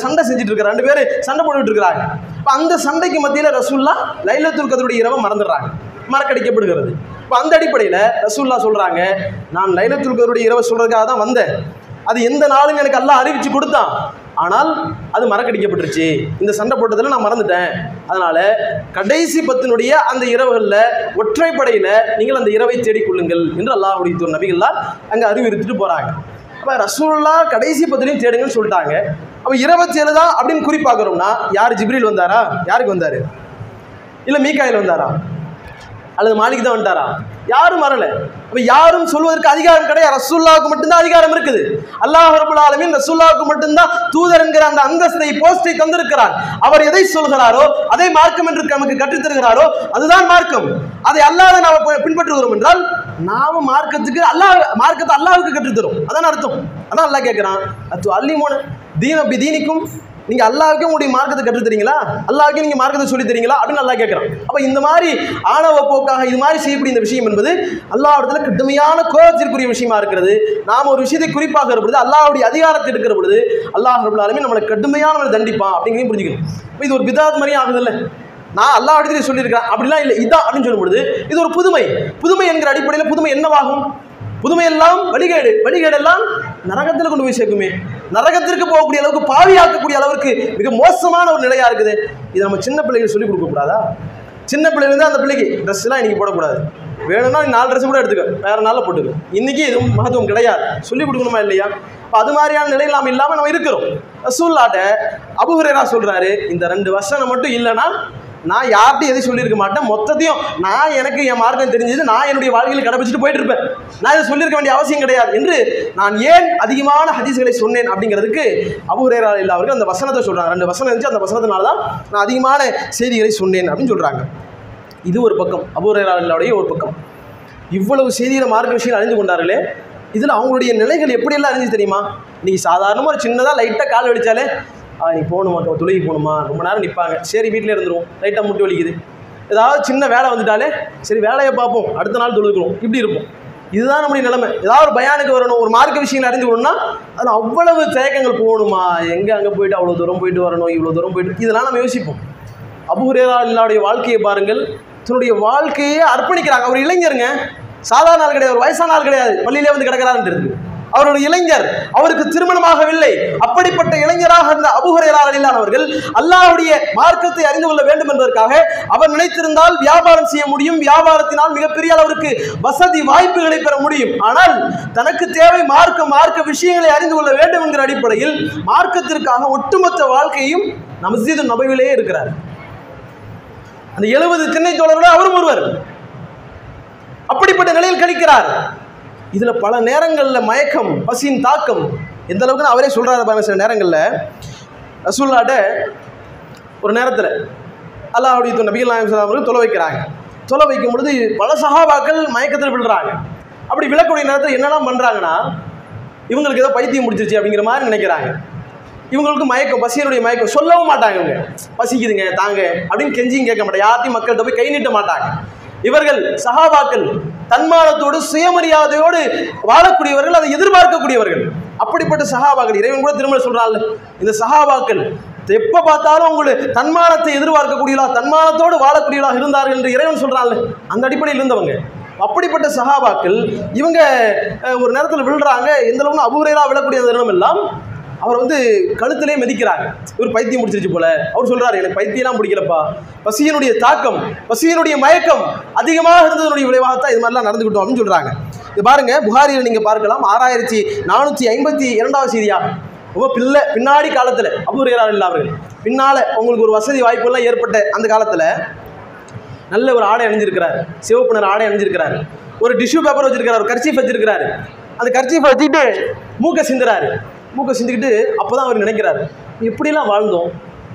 சண்டை செஞ்சுட்டு இருக்கிறாங்க ரெண்டு பேர் சண்டை போட்டுட்டு இருக்கிறாங்க. இப்போ அந்த சண்டைக்கு மத்தியில் ரசூல்லா லைலத்துல் கதருடைய இரவை மறந்துடுறாங்க. மறக்கடிக்கப்படுகிறது. இப்போ அந்த அடிப்படையில் ரசூல்லா சொல்கிறாங்க நான் லைலத்துல் கதருடைய இரவை சொல்கிறதுக்காக தான் வந்தேன். அது எந்த நாளும் எனக்கு எல்லாம் அறிவிச்சு கொடுத்தான். ஆனால் அது மறக்கடிக்கப்பட்டுருச்சு. இந்த சண்டை போட்டதில் நான் மறந்துட்டேன். அதனால் கடைசி பத்தினுடைய அந்த இரவுகளில் ஒற்றைப்படையில் நீங்கள் அந்த இரவை தேடிக்கொள்ளுங்கள் என்று அல்லாஹுடைய தூர் நபிகள்லாம் அங்கே அறிவுறுத்திட்டு போகிறாங்க அப்போ ரசூல்லா கடைசி பத்திலையும் தேடுங்கன்னு சொல்லிட்டாங்க. அப்போ இருபத்தேழு தான் அப்படின்னு குறிப்பாக்குறோம்னா யார் ஜிப்ரில் வந்தாரா? யாருக்கு வந்தார்? இல்லை மீக்காயில் வந்தாரா? அல்லது மாலிக் தான் வந்துட்டாரா? யாரும் வரல. அப்போ யாரும் சொல்வதற்கு அதிகாரம் கிடையாது. ரசூல்லாவுக்கு மட்டும்தான் அதிகாரம் இருக்குது. அல்லாஹ் ரபுல் ஆலமின் ரசூல்லாவுக்கு மட்டும்தான் தூதர் என்கிற அந்த அந்தஸ்தை போஸ்டை தந்திருக்கிறார். அவர் எதை சொல்கிறாரோ அதை மார்க்கம் என்று நமக்கு கற்றுத்தருகிறாரோ அதுதான் மார்க்கம். அதை அல்லாத நாம பின்பற்றுகிறோம் என்றால் நாம மார்க்கத்துக்கு அல்லாஹ் மார்க்கத்தை அல்லாவுக்கு கற்றுத்தரும் அதான் அர்த்தம். அதான் அல்லாஹ் கேட்கிறான். அத்து அல்லிமோன தீன தீனிக்கும் நீங்க அல்லாஹ்வுக்கு உங்களுடைய மார்க்கத்தை கற்றுத் தரீங்களா? அல்லாஹ்வுக்கு நீங்க மார்க்கத்தை சொல்லி தரீங்களா? அப்படின்னு நல்லா கேட்கிறான். அப்ப இந்த மாதிரி ஆணவ போக்காக இது மாதிரி செய்யக்கூடிய இந்த விஷயம் என்பது அல்லாஹ் இடத்துல கடுமையான கோபத்திற்குரிய விஷயமா இருக்கிறது. நாம் ஒரு விஷயத்தை குறிப்பாக பொழுது அல்லாவுடைய அதிகாரத்தை இருக்கிற பொழுது அல்லாஹ் ரபுல்லாலுமே நம்மளை கடுமையான தண்டிப்பான் அப்படிங்கிறதையும் புரிஞ்சுக்கணும். இது ஒரு பிதாத் மாதிரி ஆகுதுல்ல. நான் அல்லா இடத்துல சொல்லியிருக்கிறேன். அப்படிலாம் இல்லை. இதான் அப்படின்னு சொல்லும்பொழுது இது ஒரு புதுமை. புதுமை என்கிற அடிப்படையில் புதுமை என்னவாகும்? புதுமையெல்லாம் வழிகேடு. வழிகேடெல்லாம் நரகத்தில் கொண்டு போய் சேர்க்குமே. நரகத்திற்கு போகக்கூடிய அளவுக்கு பாவியாக்கக்கூடிய அளவுக்கு மிக மோசமான ஒரு நிலையா இருக்குது. இது நம்ம சின்ன பிள்ளைகளுக்கு சொல்லிக் கொடுக்க கூடாதா? சின்ன பிள்ளைங்க அந்த பிள்ளைக்கு ட்ரெஸ்லாம் இன்னைக்கு போடக்கூடாது. வேணும்னா நீ நாலு ட்ரெஸ் கூட எடுத்துக்க. வேற நாளில் போட்டுக்க. இன்னைக்கு எதுவும் மகத்துவம் கிடையாது. சொல்லிக் கொடுக்கணுமா இல்லையா? இப்போ அது மாதிரியான நிலையில் நாம் இல்லாமல் நம்ம இருக்கிறோம். ரசூல்லாட்ட அபுஹுரேரா சொல்றாரு இந்த ரெண்டு வருஷம் மட்டும் இல்லைன்னா நான் யார்கிட்டையும் எதையும் சொல்லியிருக்க மாட்டேன். மொத்தத்தையும் நான் எனக்கு என் மார்க்கம் தெரிஞ்சது நான் என்னுடைய வாழ்க்கையில் கடைபிடிச்சிட்டு போயிட்டு இருப்பேன். நான் இதை சொல்லியிருக்க வேண்டிய அவசியம் கிடையாது என்று நான் ஏன் அதிகமான ஹதீஸ்களை சொன்னேன் அப்படிங்கிறதுக்கு அபுரேரா இல்லா அவர்கள் அந்த வசனத்தை சொல்கிறாங்க ரெண்டு வசனம் இருந்துச்சு. அந்த வசனத்தினால தான் நான் அதிகமான செய்திகளை சொன்னேன் அப்படின்னு சொல்கிறாங்க இது ஒரு பக்கம். அபூரேராவுடைய ஒரு பக்கம். இவ்வளவு செய்திகளை மார்க்க விஷயங்கள் அறிந்து கொண்டார்களே இதில் அவங்களுடைய நிலைகள் எப்படியெல்லாம் அறிஞ்சு தெரியுமா? இன்றைக்கி சாதாரணமாக ஒரு சின்னதாக லைட்டாக கால் வலிச்சாலே நீ போகணுமா துளைக்கு போகணுமா? ரொம்ப நேரம் நிற்பாங்க சரி வீட்டிலே இருந்துருவோம். லைட்டாக முட்டி வலிக்குது. ஏதாவது சின்ன வேலை வந்துட்டாலே சரி வேலையை பார்ப்போம். அடுத்த நாள் தொழுகிறோம். இப்படி இருப்போம். இதுதான் நம்முடைய நிலைமை. ஏதாவது ஒரு பயானுக்கு வரணும் ஒரு மார்க்க விஷயங்கள் அறிந்து கொள்ளணும்னா அதில் அவ்வளவு தயக்கங்கள் போகணுமா? எங்கே அங்கே போயிட்டு அவ்வளோ தூரம் போயிட்டு வரணும் இவ்வளோ தூரம் போயிட்டு இதெல்லாம் நம்ம யோசிப்போம். அபுஹுரேலாவுடைய வாழ்க்கையை பாருங்கள். தன்னுடைய வாழ்க்கையே அர்ப்பணிக்கிறாங்க. அவர் இளைஞருங்க. சாதாரண ஆள் கிடையாது. ஒரு வயசான ஆள் கிடையாது. பள்ளியிலே வந்து கிடக்கிறாருன்றது அவர் ஒரு இளைஞர் அவருக்கு திருமணமாகவில்லை. அப்படிப்பட்ட இளைஞராக இருந்த அபுஹுரேரா அல்லாஹுடைய மார்க்கத்தை அறிந்து கொள்ள வேண்டும் என்பதற்காக அவர் நினைத்திருந்தால் வியாபாரம் செய்ய முடியும் வியாபாரத்தினால் மிகப்பெரிய அளவிற்கு வசதி வாய்ப்புகளை பெற முடியும். ஆனால் தனக்கு தேவை மார்க்க மார்க்க விஷயங்களை அறிந்து கொள்ள வேண்டும் என்கிற அடிப்படையில் மார்க்கத்திற்காக ஒட்டுமொத்த வாழ்க்கையும் நமசீது நபையிலேயே இருக்கிறார். அந்த எழுபது திண்ணை தோழரோட அவரும் ஒருவர். அப்படிப்பட்ட நிலையில் கழிக்கிறார் இதில் பல நேரங்களில் மயக்கம் பசியின் தாக்கம் எந்த அளவுக்குன்னு அவரே சொல்கிறாரு பாருங்க சில நேரங்களில். ரசூல்லாட்ட ஒரு நேரத்தில் அல்லாஹுடைய தூதர் நபிகள் நாயகம் ஸல்லல்லாஹு தொலை வைக்கிறாங்க. தொலை வைக்கும் பொழுது பல சகாபாக்கள் மயக்கத்தில் விழுறாங்க. அப்படி விழக்கூடிய நேரத்தில் என்னெல்லாம் பண்ணுறாங்கன்னா இவங்களுக்கு ஏதோ பைத்தியம் முடிச்சிருச்சு அப்படிங்கிற மாதிரி நினைக்கிறாங்க. இவங்களுக்கு மயக்கம் பசியனுடைய மயக்கம் சொல்லவும் மாட்டாங்க இவங்க. பசிக்குதுங்க தாங்க அப்படின்னு கெஞ்சியும் கேட்க மாட்டாங்க. யார்த்தையும் மக்கள்கிட்ட போய் கை நீட்ட மாட்டாங்க. இவர்கள் சகாபாக்கள் தன்மானத்தோடு சுயமரியாதையோடு வாழக்கூடியவர்கள் அதை எதிர்பார்க்கக்கூடியவர்கள். அப்படிப்பட்ட சகாபாக்கள் இறைவன் கூட திரும்ப சொல்றாள் இந்த சகாபாக்கள் எப்ப பார்த்தாலும் உங்களுக்கு தன்மானத்தை எதிர்பார்க்கக்கூடியவர்களா தன்மானத்தோடு வாழக்கூடியவர்களாக இருந்தார்கள் என்று இறைவன் சொல்றாங்க அந்த அடிப்படையில் இருந்தவங்க. அப்படிப்பட்ட சகாபாக்கள் இவங்க ஒரு நேரத்தில் விழுறாங்க எந்த அளவுக்கு அபூரையிலா விழக்கூடிய தருணம் எல்லாம் அவர் வந்து கழுத்திலே மிதிக்கிறாங்க இவர் பைத்தியம் முடிச்சிருச்சு போல. அவர் சொல்றாரு எனக்கு பைத்தியம்லாம் பிடிக்கலப்பா. பசியினுடைய தாக்கம் பசியினுடைய மயக்கம் அதிகமாக இருந்ததனுடைய விளைவாகத்தான் இது மாதிரிலாம் நடந்துக்கிட்டோம் அப்படின்னு சொல்றாங்க. இது பாருங்க புகாரியில் நீங்க பார்க்கலாம். ஆறாயிரத்தி நானூற்றி ஐம்பத்தி இரண்டாவது செய்தியாக ரொம்ப பிள்ளை பின்னாடி காலத்தில் அபூரையரா இல்ல அவர்கள். பின்னால உங்களுக்கு ஒரு வசதி வாய்ப்பெல்லாம் ஏற்பட்ட அந்த காலத்தில் நல்ல ஒரு ஆடை அணிஞ்சிருக்கிறார். சிவப்பு நிற ஆடை அணிஞ்சிருக்கிறார். ஒரு டிஷ்யூ பேப்பர் வச்சிருக்கிறார் ஒரு கர்ச்சீஃப் வச்சிருக்கிறாரு. அந்த கர்ச்சீஃப் வச்சுட்டு மூக்க சிந்துறாரு. மூக்கை சிந்திக்கிட்டு அப்பதான் அவர் நினைக்கிறாரு. எப்படிலாம் வாழ்ந்தோம்?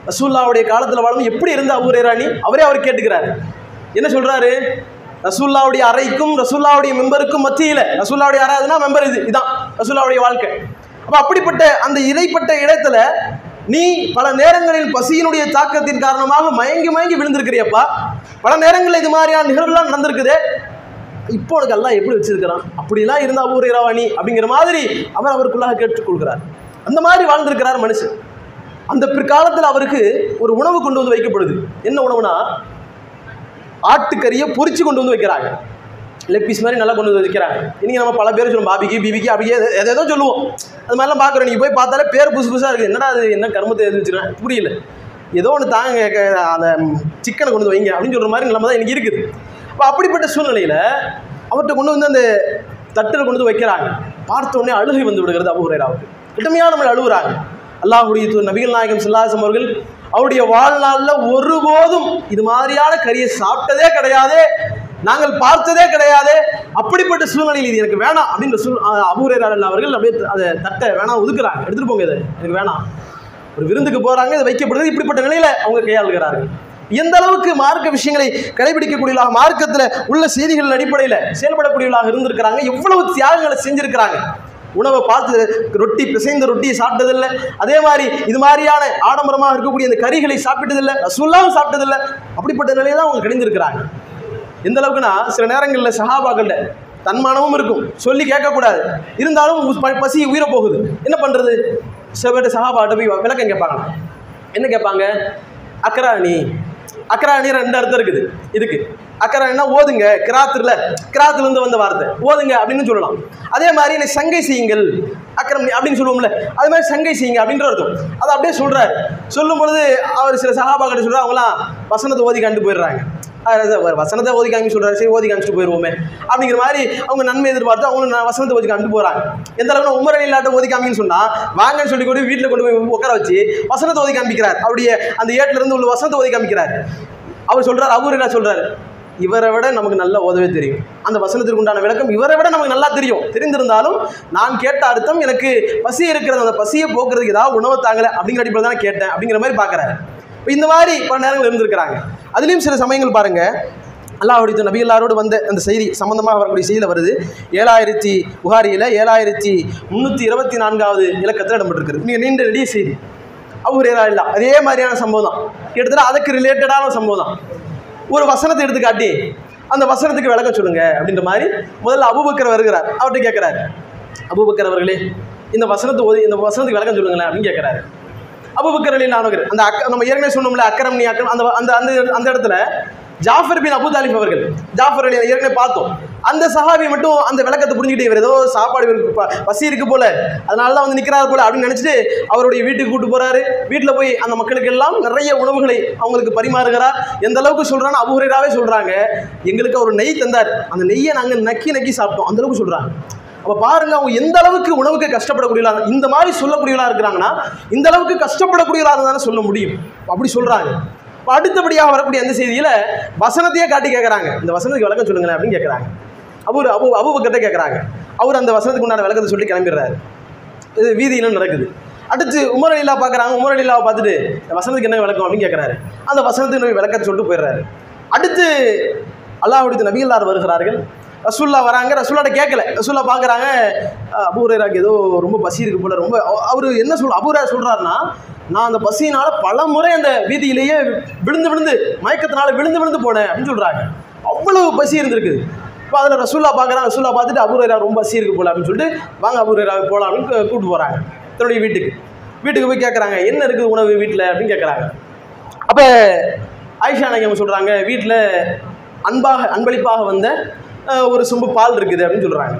ரசூல்லாவுடைய காலத்தில் வாழ்ந்தோம் எப்படி இருந்தால் ஊரே ராணி அவரே அவர் கேட்டுக்கிறாரு. என்ன சொல்கிறாரு ரசூல்லாவுடைய அறைக்கும் ரசூல்லாவுடைய மெம்பருக்கும் மத்தியில் ரசூல்லாவுடைய அறைனா மெம்பர் இது இதான் ரசூல்லாவுடைய வாழ்க்கை. அப்போ அப்படிப்பட்ட அந்த இடைப்பட்ட இடத்துல நீ பல நேரங்களில் பசியினுடைய தாக்கத்தின் காரணமாக மயங்கி மயங்கி விழுந்திருக்கிறியப்பா. பல நேரங்களில் இது மாதிரியான நிகழ்வுலாம் நடந்திருக்குது. இப்போ உனக்கு எல்லாம் எப்படி வச்சிருக்கிறான்? அப்படிலாம் இருந்தால் ஊர் நீ அப்படிங்கிற மாதிரி அவர் அவருக்குள்ளாக கேட்டுக்கொள்கிறார். அந்த மாதிரி வாழ்ந்திருக்கிறார் மனுஷன். அந்த பிற்காலத்தில் அவருக்கு ஒரு உணவு கொண்டு வந்து வைக்கப்படுது. என்ன உணவுனா? ஆட்டுக்கறியை பொறிச்சு கொண்டு வந்து வைக்கிறாங்க. லெக் பீஸ் மாதிரி நல்லா கொண்டு வந்து வைக்கிறாங்க. இன்றைக்கி நம்ம பல பேர் சொல்லுவோம் பாபிக்கு பிபிக்கு அப்படியே எதோ சொல்லுவோம். அது மாதிரிலாம் பார்க்குறோம். நீங்கள் போய் பார்த்தாலே பேர் புதுசு புதுசாக இருக்குது என்னடா அது என்ன கருமத்தை எது வச்சுருவேன் புரியல. ஏதோ ஒன்று தாங்க அந்த சிக்கனை கொண்டு வைங்க அப்படின்னு சொல்கிற மாதிரி நிலமை தான் எனக்கு இருக்குது. இப்போ அப்படிப்பட்ட சூழ்நிலையில் அவர்கிட்ட கொண்டு வந்து அந்த தட்டில் கொண்டு வந்து வைக்கிறாங்க. பார்த்த உடனே அழுகை வந்து விடுகிறது அபு ஹுரேராவுக்கு. கிட்டமையாக நம்மளை அழுகுறாங்க. அல்லாஹுடைய தூர் நபிகள் நாயகம் சில்லாசம் அவர்கள் அவருடைய வாழ்நாளில் ஒருபோதும் இது மாதிரியான கறியை சாப்பிட்டதே கிடையாது நாங்கள் பார்த்ததே கிடையாது அப்படிப்பட்ட சூழ்நிலையில் இது எனக்கு வேணாம் அப்படின்ற சூழ் அபூரேரால் அவர்கள் அப்படியே அதை தட்டை வேணாம் ஒதுக்குறாங்க. எடுத்துகிட்டு போங்க இதை. எனக்கு வேணாம். ஒரு விருந்துக்கு போகிறாங்க இது வைக்கப்படுறது இப்படிப்பட்ட நிலையில் அவங்க கையாளுகிறார்கள். எந்த அளவுக்கு மார்க்க விஷயங்களை கடைபிடிக்கக்கூடியவர்களாக மார்க்கத்தில் உள்ள செய்திகள் அடிப்படையில் செயல்படக்கூடியவர்களாக இருந்திருக்கிறாங்க எவ்வளவு தியாகங்களை செஞ்சிருக்கிறாங்க. உணவை பார்த்து ரொட்டி பிசைந்த ரொட்டியை சாப்பிட்டதில்லை. அதே மாதிரி இது மாதிரியான ஆடம்பரமாக இருக்கக்கூடிய அந்த கறிகளை சாப்பிட்டதில்லை ரசூல்லாவும் சாப்பிட்டதில்லை. அப்படிப்பட்ட நிலையை தான் அவங்க கிடைந்திருக்கிறாங்க. எந்த அளவுக்குன்னா சில நேரங்களில் சஹாபாக்கள்கிட்ட தன்மானமும் இருக்கும். சொல்லி கேட்கக்கூடாது. இருந்தாலும் பசி உயிரை போகுது. என்ன பண்ணுறது சில பேர்கிட்ட சஹாபாட்ட போய் விளக்கம் கேட்பாங்க என்ன கேட்பாங்க? அக்கராணி அக்கராணி ரெண்டு அர்த்தம் இருக்குது. இதுக்கு. அக்கராணினா ஓதுங்க கிராத்துல கிராத்துல இருந்து வந்த வார்த்தை. ஓதுங்க அப்படின்னு சொல்லலாம். அதே மாதிரி என்னை சங்கை செய்யுங்கள் அக்கரம் அப்படின்னு சொல்லுவோம்ல அது மாதிரி சங்கை செய்யுங்க அப்படின்ற அர்த்தம். அதை அப்படியே சொல்றாரு. சொல்லும் பொழுது அவர் சில சகாபாக்கிட்ட சொல்றாரு அவங்களாம் வசனத்தை ஓதி கண்டு போயிடுறாங்க. வசனத்தை ஓதி காமி சரி ஓதி காமிச்சிட்டு போயிடுவோமே அப்படிங்கிற மாதிரி அவங்க நன்மை எதிர்பார்த்து அவங்க நான் வசனத்தை ஓதி காமிட்டு போகிறாங்க எந்த அளவுக்கு உமர் இல்லாட்ட ஓதி காமின்னு வாங்கன்னு சொல்லி கொண்டு வீட்டில் கொண்டு போய் உட்கார வச்சு வசனத்தை ஓதி காமிக்கிறார். அவருடைய அந்த ஏட்டிலிருந்து உள்ள வசனத்தை ஓதி காமிக்கிறார். அவர் சொல்கிறார் அவர் என்ன சொல்கிறார் இவரை விட நமக்கு நல்லா ஓதவே தெரியும். அந்த வசனத்திற்கு உண்டான விளக்கம் இவரை விட நமக்கு நல்லா தெரியும். தெரிந்திருந்தாலும் நான் கேட்ட அர்த்தம் எனக்கு பசி இருக்கிறது. அந்த பசியை போக்குறதுக்கு ஏதாவது உணவு தாங்கலை அப்படிங்கிற அடிப்படையில் தான் கேட்டேன் அப்படிங்கிற மாதிரி பார்க்குறாரு. இந்த மாதிரி பல நேரங்கள் இருந்திருக்கிறாங்க. அதுலேயும் சில சமயங்கள் பாருங்கள் அல்லாஹுடைய நபி எல்லாரோடு வந்த அந்த செய்தி சம்பந்தமாக வரக்கூடிய செய்தியில் வருது. ஏழாயிரத்தி புகாரியில் ஏழாயிரத்தி முந்நூற்றி இருபத்தி நான்காவது இலக்கத்தில் இடம்பெற்றிருக்கிறது. மிக நீண்ட நெடிய செய்தி. அவர் ஏதா இல்லை. அதே மாதிரியான சம்பவம் தான். கிட்டத்தட்ட அதுக்கு ரிலேட்டடான சம்பவம் தான். ஒரு வசனத்தை எடுத்துக்காட்டி அந்த வசனத்துக்கு விளக்கம் சொல்லுங்க அப்படின்ற மாதிரி முதல்ல அபுபக்கர் வருகிறார். அவர்கிட்ட கேட்குறாரு. அபுபக்கர் அவர்களே இந்த வசனத்தை ஓதி இந்த வசனத்துக்கு விளக்கம் சொல்லுங்களேன் அப்படின்னு கேட்குறாரு. அபுபக்கர் அலி அந்த அக்க நம்ம ஏற்கனவே சொன்னோம்ல அக்கரம் நீ அக்கரம் அந்த அந்த அந்த அந்த இடத்துல ஜாஃபர் பின் அபு தாலிப் அவர்கள் ஜாஃபர் அலி ஏற்கனவே பார்த்தோம். அந்த சஹாபி மட்டும் அந்த விளக்கத்தை புரிஞ்சுக்கிட்டே இவர் ஏதோ சாப்பாடு இவருக்கு பசி இருக்கு போல அதனால தான் வந்து நிற்கிறார் போல அப்படின்னு நினச்சிட்டு அவருடைய வீட்டுக்கு கூட்டு போகிறாரு வீட்டில் போய் அந்த மக்களுக்கு எல்லாம் நிறைய உணவுகளை அவங்களுக்கு பரிமாறுகிறார். எந்த அளவுக்கு சொல்கிறான்னு அபுஹுரைராவே சொல்கிறாங்க எங்களுக்கு அவர் நெய் தந்தார். அந்த நெய்யை நாங்கள் நக்கி நக்கி சாப்பிட்டோம். அந்தளவுக்கு சொல்கிறாங்க அப்போ பாருங்க அவங்க எந்த அளவுக்கு உணவுக்கு கஷ்டப்படக்கூடியவளா இந்த மாதிரி சொல்லக்கூடியவளா இருக்கிறாங்கன்னா இந்த அளவுக்கு கஷ்டப்படக்கூடியவளா தானே சொல்ல முடியும். அப்படி சொல்கிறாங்க இப்போ அடுத்தபடியாக வரக்கூடிய அந்த செய்தியில் வசனத்தையே காட்டி கேட்குறாங்க இந்த வசனத்துக்கு விளக்கம் சொல்லுங்களேன் அப்படின்னு கேட்குறாங்க அவர் அபு அபுபக்கர்ட்ட கேட்குறாங்க அவர் அந்த வசனத்துக்கு உண்டான விளக்கத்தை சொல்லி கிளம்பிடுறாரு. இது வீதியிலும் நடக்குது. அடுத்து உமர் அலிலா பார்க்குறாங்க. உமர் அலிலாவை பார்த்துட்டு இந்த வசனத்துக்கு என்ன விளக்கம் அப்படின்னு கேட்குறாரு அந்த வசனத்துக்கு விளக்கத்தை சொல்லிட்டு போயிடுறாரு. அடுத்து அல்லாஹுடைய நபிகளார் வருகிறார்கள்? ரசூல்லா வராங்க. ரசூல்லாட்ட கேட்கல ரசூல்லா பார்க்குறாங்க அபூரேராக்கு ஏதோ ரொம்ப பசி இருக்கு போல ரொம்ப அவர் என்ன சொல் அபூரா சொல்கிறாருன்னா நான் அந்த பசியினால் பல முறை அந்த வீதியிலேயே விழுந்து விழுந்து மயக்கத்தினால விழுந்து விழுந்து போனேன் அப்படின்னு சொல்கிறாங்க அவ்வளவு பசி இருந்திருக்குது இப்போ அதில் ரசூல்லா பார்க்குறான் ரசூல்லா பார்த்துட்டு அபூரேரா ரொம்ப பசி இருக்கு போல அப்படின்னு சொல்லிட்டு வாங்க அபூரேரா போகலாம் அப்படின்னு கூப்பிட்டு போகிறாங்க தன்னுடைய வீட்டுக்கு. வீட்டுக்கு போய் கேட்குறாங்க என்ன இருக்குது உணவு வீட்டில் அப்படின்னு கேட்குறாங்க அப்போ ஆயிஷா நாயகம் சொல்கிறாங்க வீட்டில் அன்பாக அன்பளிப்பாக வந்த ஒரு சொம்பு பால் இருக்குது அப்படின்னு சொல்கிறாங்க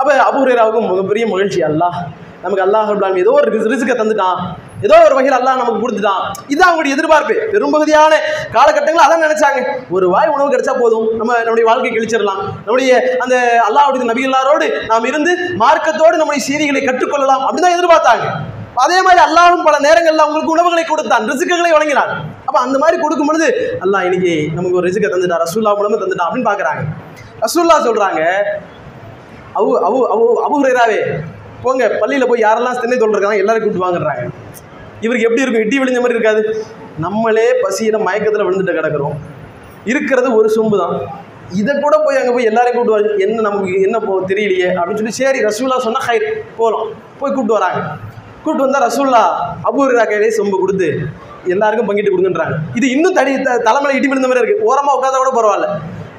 அப்போ அபூரேராவுக்கும் மிகப்பெரிய மகிழ்ச்சி. அல்லாஹ் நமக்கு அல்லாஹ் ரபுல்லாலும் ஏதோ ஒரு ரிசுக்கை தந்துட்டான். ஏதோ ஒரு வகையில் அல்லாஹ் நமக்கு கொடுத்துட்டான். இதுதான் அவங்களுடைய எதிர்பார்ப்பு. பெரும்பகுதியான காலகட்டங்கள் அதான் நினைச்சாங்க. ஒரு வாய் உணவு கிடைச்சா போதும். நம்ம நம்முடைய வாழ்க்கை கழிச்சிடலாம். நம்முடைய அந்த அல்லாஹுடைய நபி எல்லாரோடு நாம் இருந்து மார்க்கத்தோடு நம்முடைய செய்திகளை கற்றுக்கொள்ளலாம். அப்படிதான் எதிர்பார்த்தாங்க. அதே மாதிரி அல்லாஹும் பல நேரங்களில் அவங்களுக்கு உணவுகளை கொடுத்தான். ரிசுக்குகளை வழங்கினான் அப்போ அந்த மாதிரி கொடுக்கும் பொழுது அல்லா இன்னைக்கு நமக்கு ஒரு ரிசுக்கை தந்துட்டா ரசூல்லா மூலமாக தந்துட்டா அப்படின்னு பார்க்குறாங்க. ரசூல்லா சொல்கிறாங்க அவு அவு அவு அபுஹுரேராவே போங்க பள்ளியில் போய் யாரெல்லாம் திண்ணை தொழில் எல்லாரும் கூப்பிட்டு வாங்குறாங்க. இவருக்கு எப்படி இருக்கும்? இட்டி விழுந்த மாதிரி இருக்காது. நம்மளே பசியில் மயக்கத்தில் விழுந்துட்டு கிடக்குறோம். இருக்கிறது ஒரு சொம்பு தான். இதை கூட போய் அங்கே போய் எல்லாரையும் கூப்பிட்டு வர என்ன நமக்கு என்ன போ தெரியலையே அப்படின்னு சொல்லி சரி ரசூல்லா சொன்னால் ஹைர் போகலாம் போய் கூப்பிட்டு வராங்க. கூப்பிட்டு வந்தால் ரசூல்லா அபூர்ரா கையிலே சொம்பு கொடுத்து எல்லாருக்கும் பங்கிட்டு கொடுங்கன்றாங்க. இது இன்னும் தடி த- தலைமையில இடி விழுந்த மாதிரி இருக்கு. ஓரமாக உட்காந்தா கூட பரவாயில்ல.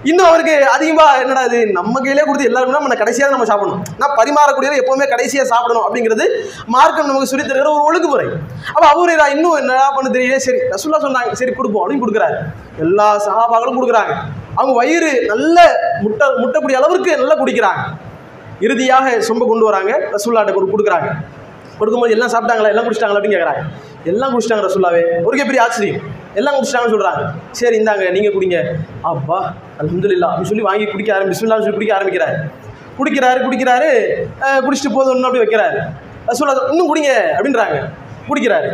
இன்னும் அவருக்கு அதிகமாக என்னடா இது நம்ம கையிலே கொடுத்து எல்லாருமே நம்ம கடைசியாக நம்ம சாப்பிடணும். நான் பரிமாறக்கூடியது எப்போவுமே கடைசியாக சாப்பிடணும் அப்படிங்கிறது மார்க்கம் நமக்கு சொல்லித் தருகிற ஒரு ஒழுங்குமுறை அப்போ அவரேரா இன்னும் என்னடா பண்ண தெரியல சரி ரசுல்லா சொன்னாங்க சரி கொடுப்போம் அப்படின்னு கொடுக்குறாரு. எல்லா சகாபாக்களும் கொடுக்குறாங்க. அவங்க வயிறு நல்ல முட்டை முட்டக்கூடிய அளவிற்கு நல்லா குடிக்கிறாங்க. இறுதியாக சொம்ப கொண்டு வராங்க ரசுல்லாட்ட கொடு கொடுக்குறாங்க. கொடுக்கும்போது எல்லாம் சாப்பிட்டாங்களா? எல்லாம் குடிச்சிட்டாங்களா அப்படின்னு கேட்குறாங்க எல்லாம் குடிச்சிட்டாங்க ரசுல்லாவே ஒரு பெரிய ஆச்சரியம் எல்லாம் குடிச்சிட்டாங்கன்னு சொல்கிறாங்க சரி இந்தாங்க நீங்கள் குடிங்க. அப்பா அல்ஹம்துலில்லாஹ் அப்படின்னு சொல்லி வாங்கி குடிக்க ஆரம்பி சொல்லி குடிக்க ஆரம்பிக்கிறாரு. குடிக்கிறாரு குடிக்கிறாரு குடிச்சிட்டு போதும் இன்னும் அப்படி வைக்கிறாரு. ரசூல்லா இன்னும் குடிங்க அப்படின்றாங்க. குடிக்கிறாரு.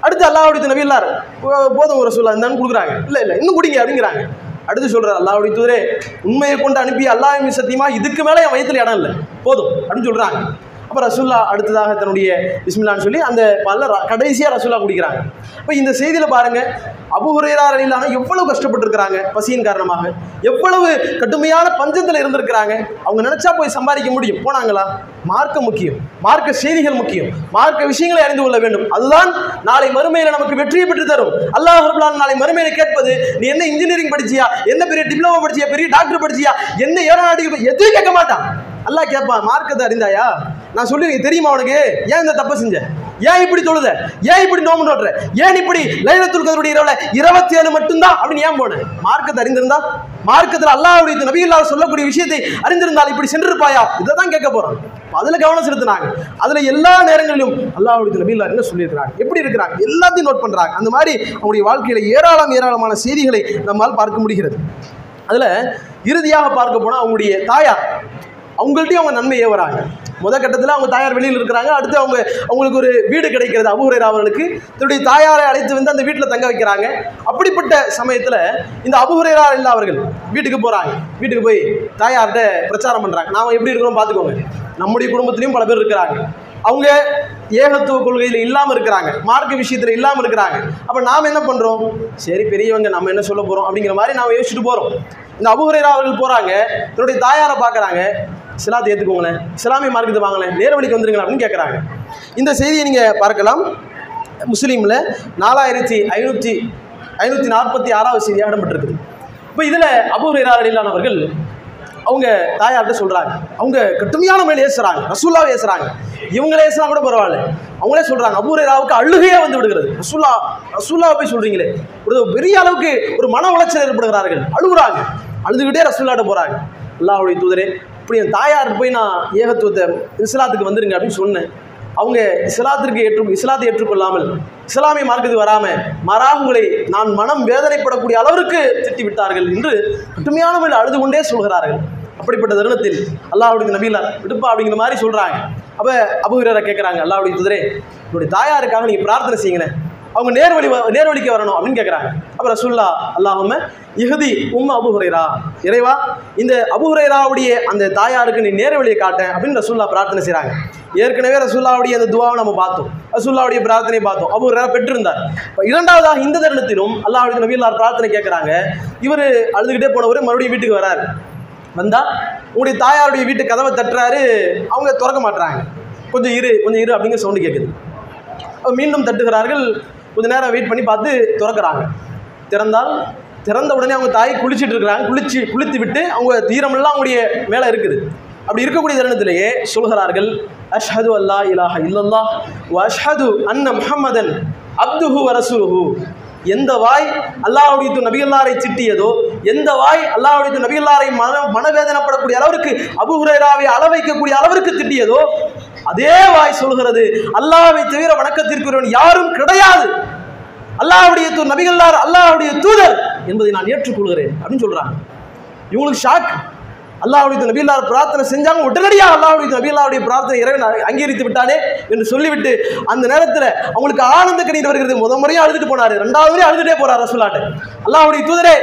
அடுத்து அல்லாவுடைய நபி எல்லாரும் போ- போதும் ரசூல்லா இருந்தான்னு கொடுக்குறாங்க. இல்லை இல்லை இன்னும் குடிங்க அப்படிங்கிறாங்க. அடுத்து சொல்கிறார் அல்லாவுடைய தூதரே உண்மையை கொண்டு அனுப்பி அல்லாஹ் சத்தியமாக இதுக்கு மேலே என் வயத்தில் இடம் இல்லை. போதும் அப்படின்னு சொல்கிறாங்க அப்போ ரசுல்லா அடுத்ததாக தன்னுடைய பிஸ்மில்லான்னு சொல்லி அந்த பல்ல ர- ரசுல்லா குடிக்கிறாங்க. இப்போ இந்த செய்தியில் பாருங்க அபு ஹுரைரா எவ்வளவு கஷ்டப்பட்டுருக்கிறாங்க பசியின் காரணமாக? எவ்வளவு கடுமையான பஞ்சத்தில் இருந்திருக்கிறாங்க? அவங்க நினச்சா போய் சம்பாதிக்க முடியும். போனாங்களா? மார்க்க முக்கியம். மார்க்க செய்திகள் முக்கியம். மார்க்க விஷயங்களை அறிந்து கொள்ள வேண்டும். அதுதான் நாளை மறுமையில் நமக்கு வெற்றியை பெற்று தரும். அல்லாஹ் ரபுல்லான் நாளை மறுமையில கேட்பது நீ என்ன இன்ஜினியரிங் படிச்சியா? என்ன பெரிய டிப்ளமோ படிச்சியா? பெரிய டாக்டர் படிச்சியா? என்ன ஏரோநாட்டிக்கல் எதுவும் கேட்க மாட்டான். அல்லாஹ் கேட்பான் மார்க்கத்தை அறிந்தாயா? நான் சொல்லி தெரியுமா உனக்கு? ஏன் இந்த தப்பு செஞ்ச? ஏன் இப்படி தொழுத? ஏன் இப்படி நோம்பு நோட்டுற? ஏன் இப்படி லைலத்துல் கதருடைய இரவுல இருபத்தி ஏழு மட்டும்தான் அப்படின்னு ஏன் போன மார்க்கத்தை அறிந்திருந்தா? மார்க்கத்தில் அல்லாவுடைய நபிகள் சொல்லக்கூடிய விஷயத்தை அறிந்திருந்தால் இப்படி சென்றிருப்பாயா? இதை தான் கேட்க போறோம். அதில் அதுல கவனம் செலுத்தினாங்க. அதுல எல்லா நேரங்களிலும் அல்லாவுடைய நபிகள் என்ன சொல்லியிருக்கிறாங்க? எப்படி இருக்கிறாங்க? எல்லாத்தையும் நோட் பண்றாங்க. அந்த மாதிரி அவங்களுடைய வாழ்க்கையில ஏராளம் ஏராளமான செய்திகளை நம்மால் பார்க்க முடிகிறது. அதுல இறுதியாக பார்க்க போனா அவங்களுடைய தாயார் அவங்கள்ட்டையும் அவங்க நன்மை ஏவுறாங்க. முத கட்டத்தில் அவங்க தாயார் வெளியில் இருக்கிறாங்க. அடுத்து அவங்க அவங்களுக்கு ஒரு வீடு கிடைக்கிறது அபுஹுரேரா அவர்களுக்கு. தன்னுடைய தாயாரை அழைத்து வந்து அந்த வீட்டில் தங்க வைக்கிறாங்க. அப்படிப்பட்ட சமயத்தில் இந்த அபுஹுரேரா இல்லை அவர்கள் வீட்டுக்கு போகிறாங்க வீட்டுக்கு போய் தாயார்கிட்ட பிரச்சாரம் பண்ணுறாங்க நாம் எப்படி இருக்கிறோம் பார்த்துக்கோங்க நம்முடைய குடும்பத்திலையும் பல பேர் இருக்கிறாங்க. அவங்க ஏகத்துவ கொள்கையில் இல்லாமல் இருக்கிறாங்க. மார்க்க விஷயத்தில் இல்லாமல் இருக்கிறாங்க. அப்போ நாம் என்ன பண்ணுறோம் சரி பெரியவங்க நம்ம என்ன சொல்ல போகிறோம் அப்படிங்கிற மாதிரி நாம் யோசிச்சுட்டு போகிறோம் இந்த அபுஹரேரா அவர்கள் போகிறாங்க தன்னுடைய தாயாரை பார்க்குறாங்க. இஸ்லாத்தை ஏற்றுக்கோங்களேன் இஸ்லாமிய மார்க்கத்தை வாங்கலேன் நேர்வழிக்கு வந்துருங்களேன் அப்படின்னு கேட்குறாங்க. இந்த செய்தியை நீங்கள் பார்க்கலாம். முஸ்லீமில் நாலாயிரத்தி ஐநூற்றி ஐநூற்றி நாற்பத்தி ஆறாவது செய்தியாக இடம்பெற்றிருக்குது. இப்போ இதில் அபூஹுரேரா அலிலானவர்கள் அவங்க தாயார்கிட்ட சொல்கிறாங்க அவங்க கடுமையான மேலே ஏசுறாங்க. ரசூல்லாவை ஏசுறாங்க. இவங்களே ஏசுனா கூட பரவாயில்ல. அவங்களே சொல்கிறாங்க அபூரேராவுக்கு அழுகையே வந்து விடுகிறது. ரசூல்லா ரசூல்லாவை போய் சொல்கிறீங்களே ஒரு பெரிய அளவுக்கு ஒரு மன உளைச்சல் ஏற்படுகிறார்கள். அழுகுறாங்க. அழுதுகிட்டே ரசூல்லாட்ட போகிறாங்க அல்லாஹுடைய தூதரே இப்படி என் தாயார் போய் நான் ஏகத்துவத்தை இஸ்லாத்துக்கு வந்துருங்க அப்படின்னு சொன்னேன். அவங்க இஸ்லாத்திற்கு ஏற்று இஸ்லாத்தை ஏற்றுக்கொள்ளாமல் இஸ்லாமிய மார்க்கத்துக்கு வராமல் மாறாக உங்களை நான் மனம் வேதனைப்படக்கூடிய அளவிற்கு திட்டி விட்டார்கள் என்று கடுமையான முறையில் அழுது கொண்டே சொல்கிறார்கள். அப்படிப்பட்ட தருணத்தில் அல்லாஹுடைய நபியில விடுப்பா அப்படிங்கிற மாதிரி சொல்கிறாங்க அப்போ அபுஹுரரை கேட்குறாங்க அல்லாஹுடைய குதிரை என்னுடைய தாயாருக்காக நீங்கள் பிரார்த்தனை செய்யுங்களேன். அவங்க நேர்வழி வ- நேர்வழிக்கு வரணும் அப்படின்னு கேட்குறாங்க அப்போ ரசூல்லா அல்லாஹும்ம இஹதி உம்ம அபுஹுரைரா இறைவா இந்த அபுஹுரைராவுடைய அந்த தாயாருக்கு நீ நேர்வழியை காட்டேன் அப்படின்னு ரசுல்லா பிரார்த்தனை செய்கிறாங்க ஏற்கனவே ரசுல்லாவுடைய அந்த துவாவை நம்ம பார்த்தோம். ரசுல்லாவுடைய பிரார்த்தனை பார்த்தோம். அபு ஹுரைரா பெற்றிருந்தார். இப்போ இரண்டாவதாக இந்த தருணத்திலும் அல்லாஹ்வுடைய நபியல்லார் பிரார்த்தனை கேட்குறாங்க இவர் அழுதுகிட்டே போனவர் மறுபடியும் வீட்டுக்கு வராரு. வந்தால் உங்களுடைய தாயாருடைய வீட்டு கதவை தட்டுறாரு. அவங்க திறக்க மாட்டுறாங்க கொஞ்சம் இரு கொஞ்சம் இரு அப்படிங்கிற சவுண்டு கேட்குது மீண்டும் தட்டுகிறார்கள். கொஞ்ச நேரம் வெயிட் பண்ணி பார்த்து திறக்கிறாங்க. திறந்தால் திறந்த உடனே அவங்க தாய் குளிச்சிட்டு இருக்கிறாங்க. குளிச்சு குளித்து விட்டு அவங்க தீரமெல்லாம் அவங்களுடைய மேலே இருக்குது. அப்படி இருக்கக்கூடிய தருணத்திலேயே சொல்கிறார்கள் அஷ்ஹது அல்லா இலாஹ இல்லல்லா அஷ்ஹது அன்ன முஹம்மதன் அப்துஹு வரசுஹு எந்த வாய் அல்லாஹுடைய தூதர் நபிகளாரை திட்டியதோ எந்த வாய் அல்லாஹுடைய தூதர் நபிகளாரை மன மனவேதனைப்படக்கூடிய அளவிற்கு அபுஹுரேராவை அளவைக்கக்கூடிய அளவிற்கு திட்டியதோ அதே வாய் சொல்கிறது. அல்லாவை தவிர வணக்கத்திற்குரியவன் யாரும் கிடையாது. அல்லாவுடைய தூ நபிகள்லார் அல்லாவுடைய தூதர் என்பதை நான் ஏற்றுக்கொள்கிறேன் அப்படின்னு சொல்கிறாங்க இவங்களுக்கு ஷாக். அல்லாவுடைய தூதர் பிரார்த்தனை செஞ்சாங்க. உடனடியாக அல்லாவுடைய தூதர் பிரார்த்தனை இறைவன் அங்கீகரித்து விட்டானே என்று சொல்லிவிட்டு அந்த நேரத்தில் அவங்களுக்கு ஆனந்த கண்ணீர் வருகிறது. முத முறையாக அழுதுட்டு போனார். ரெண்டாவது முறையும் அழுதுட்டே போறார் ரசுலாட்டு. அல்லாவுடைய தூதரே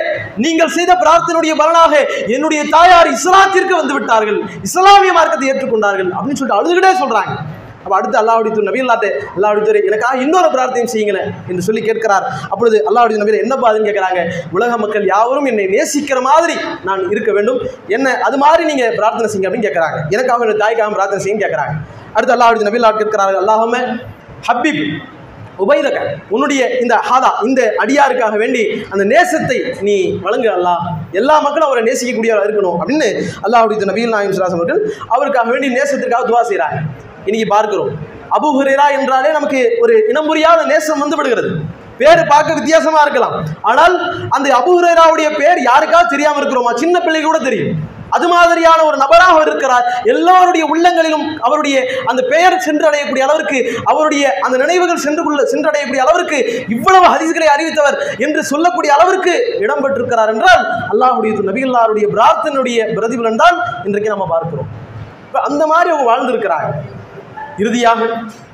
நீங்கள் செய்த பிரார்த்தனையுடைய பலனாக என்னுடைய தாயார் இஸ்லாத்திற்கு வந்து விட்டார்கள். இஸ்லாமிய மார்க்கத்தை ஏற்றுக்கொண்டார்கள் அப்படின்னு சொல்லிட்டு அழுதுகிட்டே சொல்றாங்க. அப்போ அடுத்து அல்லாஹ்வுடைய தூதர் நபி அல்லாட்டே அல்லாவுடைய துறை எனக்காக இன்னொரு பிரார்த்தனை செய்யுங்களேன் என்று சொல்லி கேட்கிறார். அப்பொழுது அல்லாவுடைய நபீர் என்னப்பா அதுன்னு கேட்குறாங்க? உலக மக்கள் யாவரும் என்னை நேசிக்கிற மாதிரி நான் இருக்க வேண்டும். என்ன அது மாதிரி நீங்கள் பிரார்த்தனை செய்யுங்க அப்படின்னு கேட்குறாங்க. எனக்காக என்னோட தாய்க்காக பிரார்த்தனை செய்யும் கேட்குறாங்க. அடுத்து அல்லாவுடைய நபி அல்லாஹ் கேட்கிறார்கள் அல்லாஹுமே ஹப்பீப் உபைதக உன்னுடைய இந்த ஹாதா இந்த அடியாருக்காக வேண்டி அந்த நேசத்தை நீ வழங்கு அல்லாஹ். எல்லா மக்களும் அவரை நேசிக்கக்கூடியவராக இருக்கணும். அப்படின்னு அல்லாஹுடைய நபீல் நாயம் சுலாசம் அவர்கள் அவருக்காக வேண்டி நேசத்திற்காக துவா செய்கிறாங்க இன்னைக்கு பார்க்கிறோம். அபு ஹுரேரா என்றாலே நமக்கு ஒரு இனம் புரியாத நேசம் வந்து விடுகிறது. பேர் பார்க்க வித்தியாசமா இருக்கலாம். ஆனால் அந்த அபு ஹுரேராவுடைய பேர் யாருக்காவது தெரியாம இருக்கிறோமா? சின்ன பிள்ளைக்கு கூட தெரியும். அது மாதிரியான ஒரு நபராக அவர் இருக்கிறார். எல்லாருடைய உள்ளங்களிலும் அவருடைய அந்த பெயர் சென்றடையக்கூடிய அளவிற்கு அவருடைய அந்த நினைவுகள் சென்று கொள்ள சென்றடையக்கூடிய அளவிற்கு இவ்வளவு ஹதீஸ்களை அறிவித்தவர் என்று சொல்லக்கூடிய அளவிற்கு இடம் பெற்றிருக்கிறார் என்றால் அல்லாஹுடைய நபிகள்லாருடைய பிரார்த்தனுடைய பிரதிபலன் தான் இன்றைக்கு நம்ம பார்க்கிறோம். இப்போ அந்த மாதிரி அவங்க வாழ்ந்திருக்கிறாங்க. இறுதியாக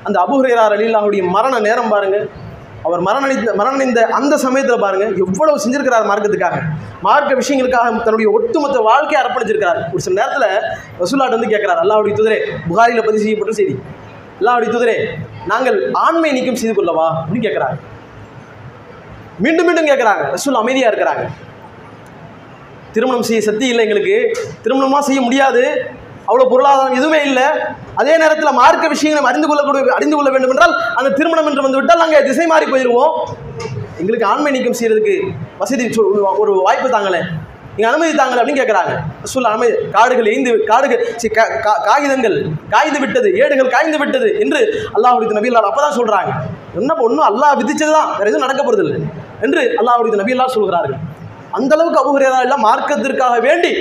அந்த அபுஹுரேரார் அலில்லாவுடைய மரண நேரம் பாருங்கள் அவர் மரணடைந்த மரணடைந்த அந்த சமயத்தில் பாருங்கள் எவ்வளவு செஞ்சிருக்கிறார் மார்க்கத்துக்காக. மார்க்க விஷயங்களுக்காக தன்னுடைய ஒட்டுமொத்த வாழ்க்கையை அர்ப்பணிச்சிருக்கிறார். ஒரு சில நேரத்தில் ரசூலாட் வந்து கேட்குறார் அல்லாவுடைய தூதரே புகாரியில் பதிவு செய்யப்பட்ட செய்தி. அல்லாவுடைய தூதரே நாங்கள் ஆண்மை நீக்கம் செய்து கொள்ளவா? அப்படின்னு கேட்குறாங்க மீண்டும் மீண்டும் கேட்குறாங்க ரசூல் அமைதியாக இருக்கிறாங்க. திருமணம் செய்ய சக்தி இல்லை எங்களுக்கு. திருமணமாக செய்ய முடியாது. அவ்வளோ பொருளாதாரம் எதுவுமே இல்லை. அதே நேரத்தில் மார்க்க விஷயங்களை அறிந்து கொள்ளக்கூடிய அறிந்து கொள்ள வேண்டும் என்றால் அந்த திருமணம் என்று வந்து விட்டால் நாங்கள் திசை மாறி போயிடுவோம் எங்களுக்கு ஆண்மை நீக்கம் செய்யறதுக்கு வசதி சொ- ஒரு வாய்ப்பு தாங்களே. நீங்கள் அனுமதி தாங்கள் அப்படின்னு கேட்குறாங்க சொல்ல அனுமதி காடுகள் எய்ந்து காடுகள் சி, கா- காகிதங்கள் காய்ந்து விட்டது ஏடுகள் காய்ந்து விட்டது என்று அல்லாஹுடைய இல்லாத அப்போ தான் சொல்கிறாங்க என்ன ஒன்றும் அல்லாஹ் விதிச்சது தான் வேறு எதுவும் நடக்க போகிறது இல்லை என்று அல்லாஹுடைய நபியல்லார் சொல்கிறார்கள். அந்த அளவுக்கு அபுஹுரேரா இல்லை மார்க்கத்திற்காக வேண்டி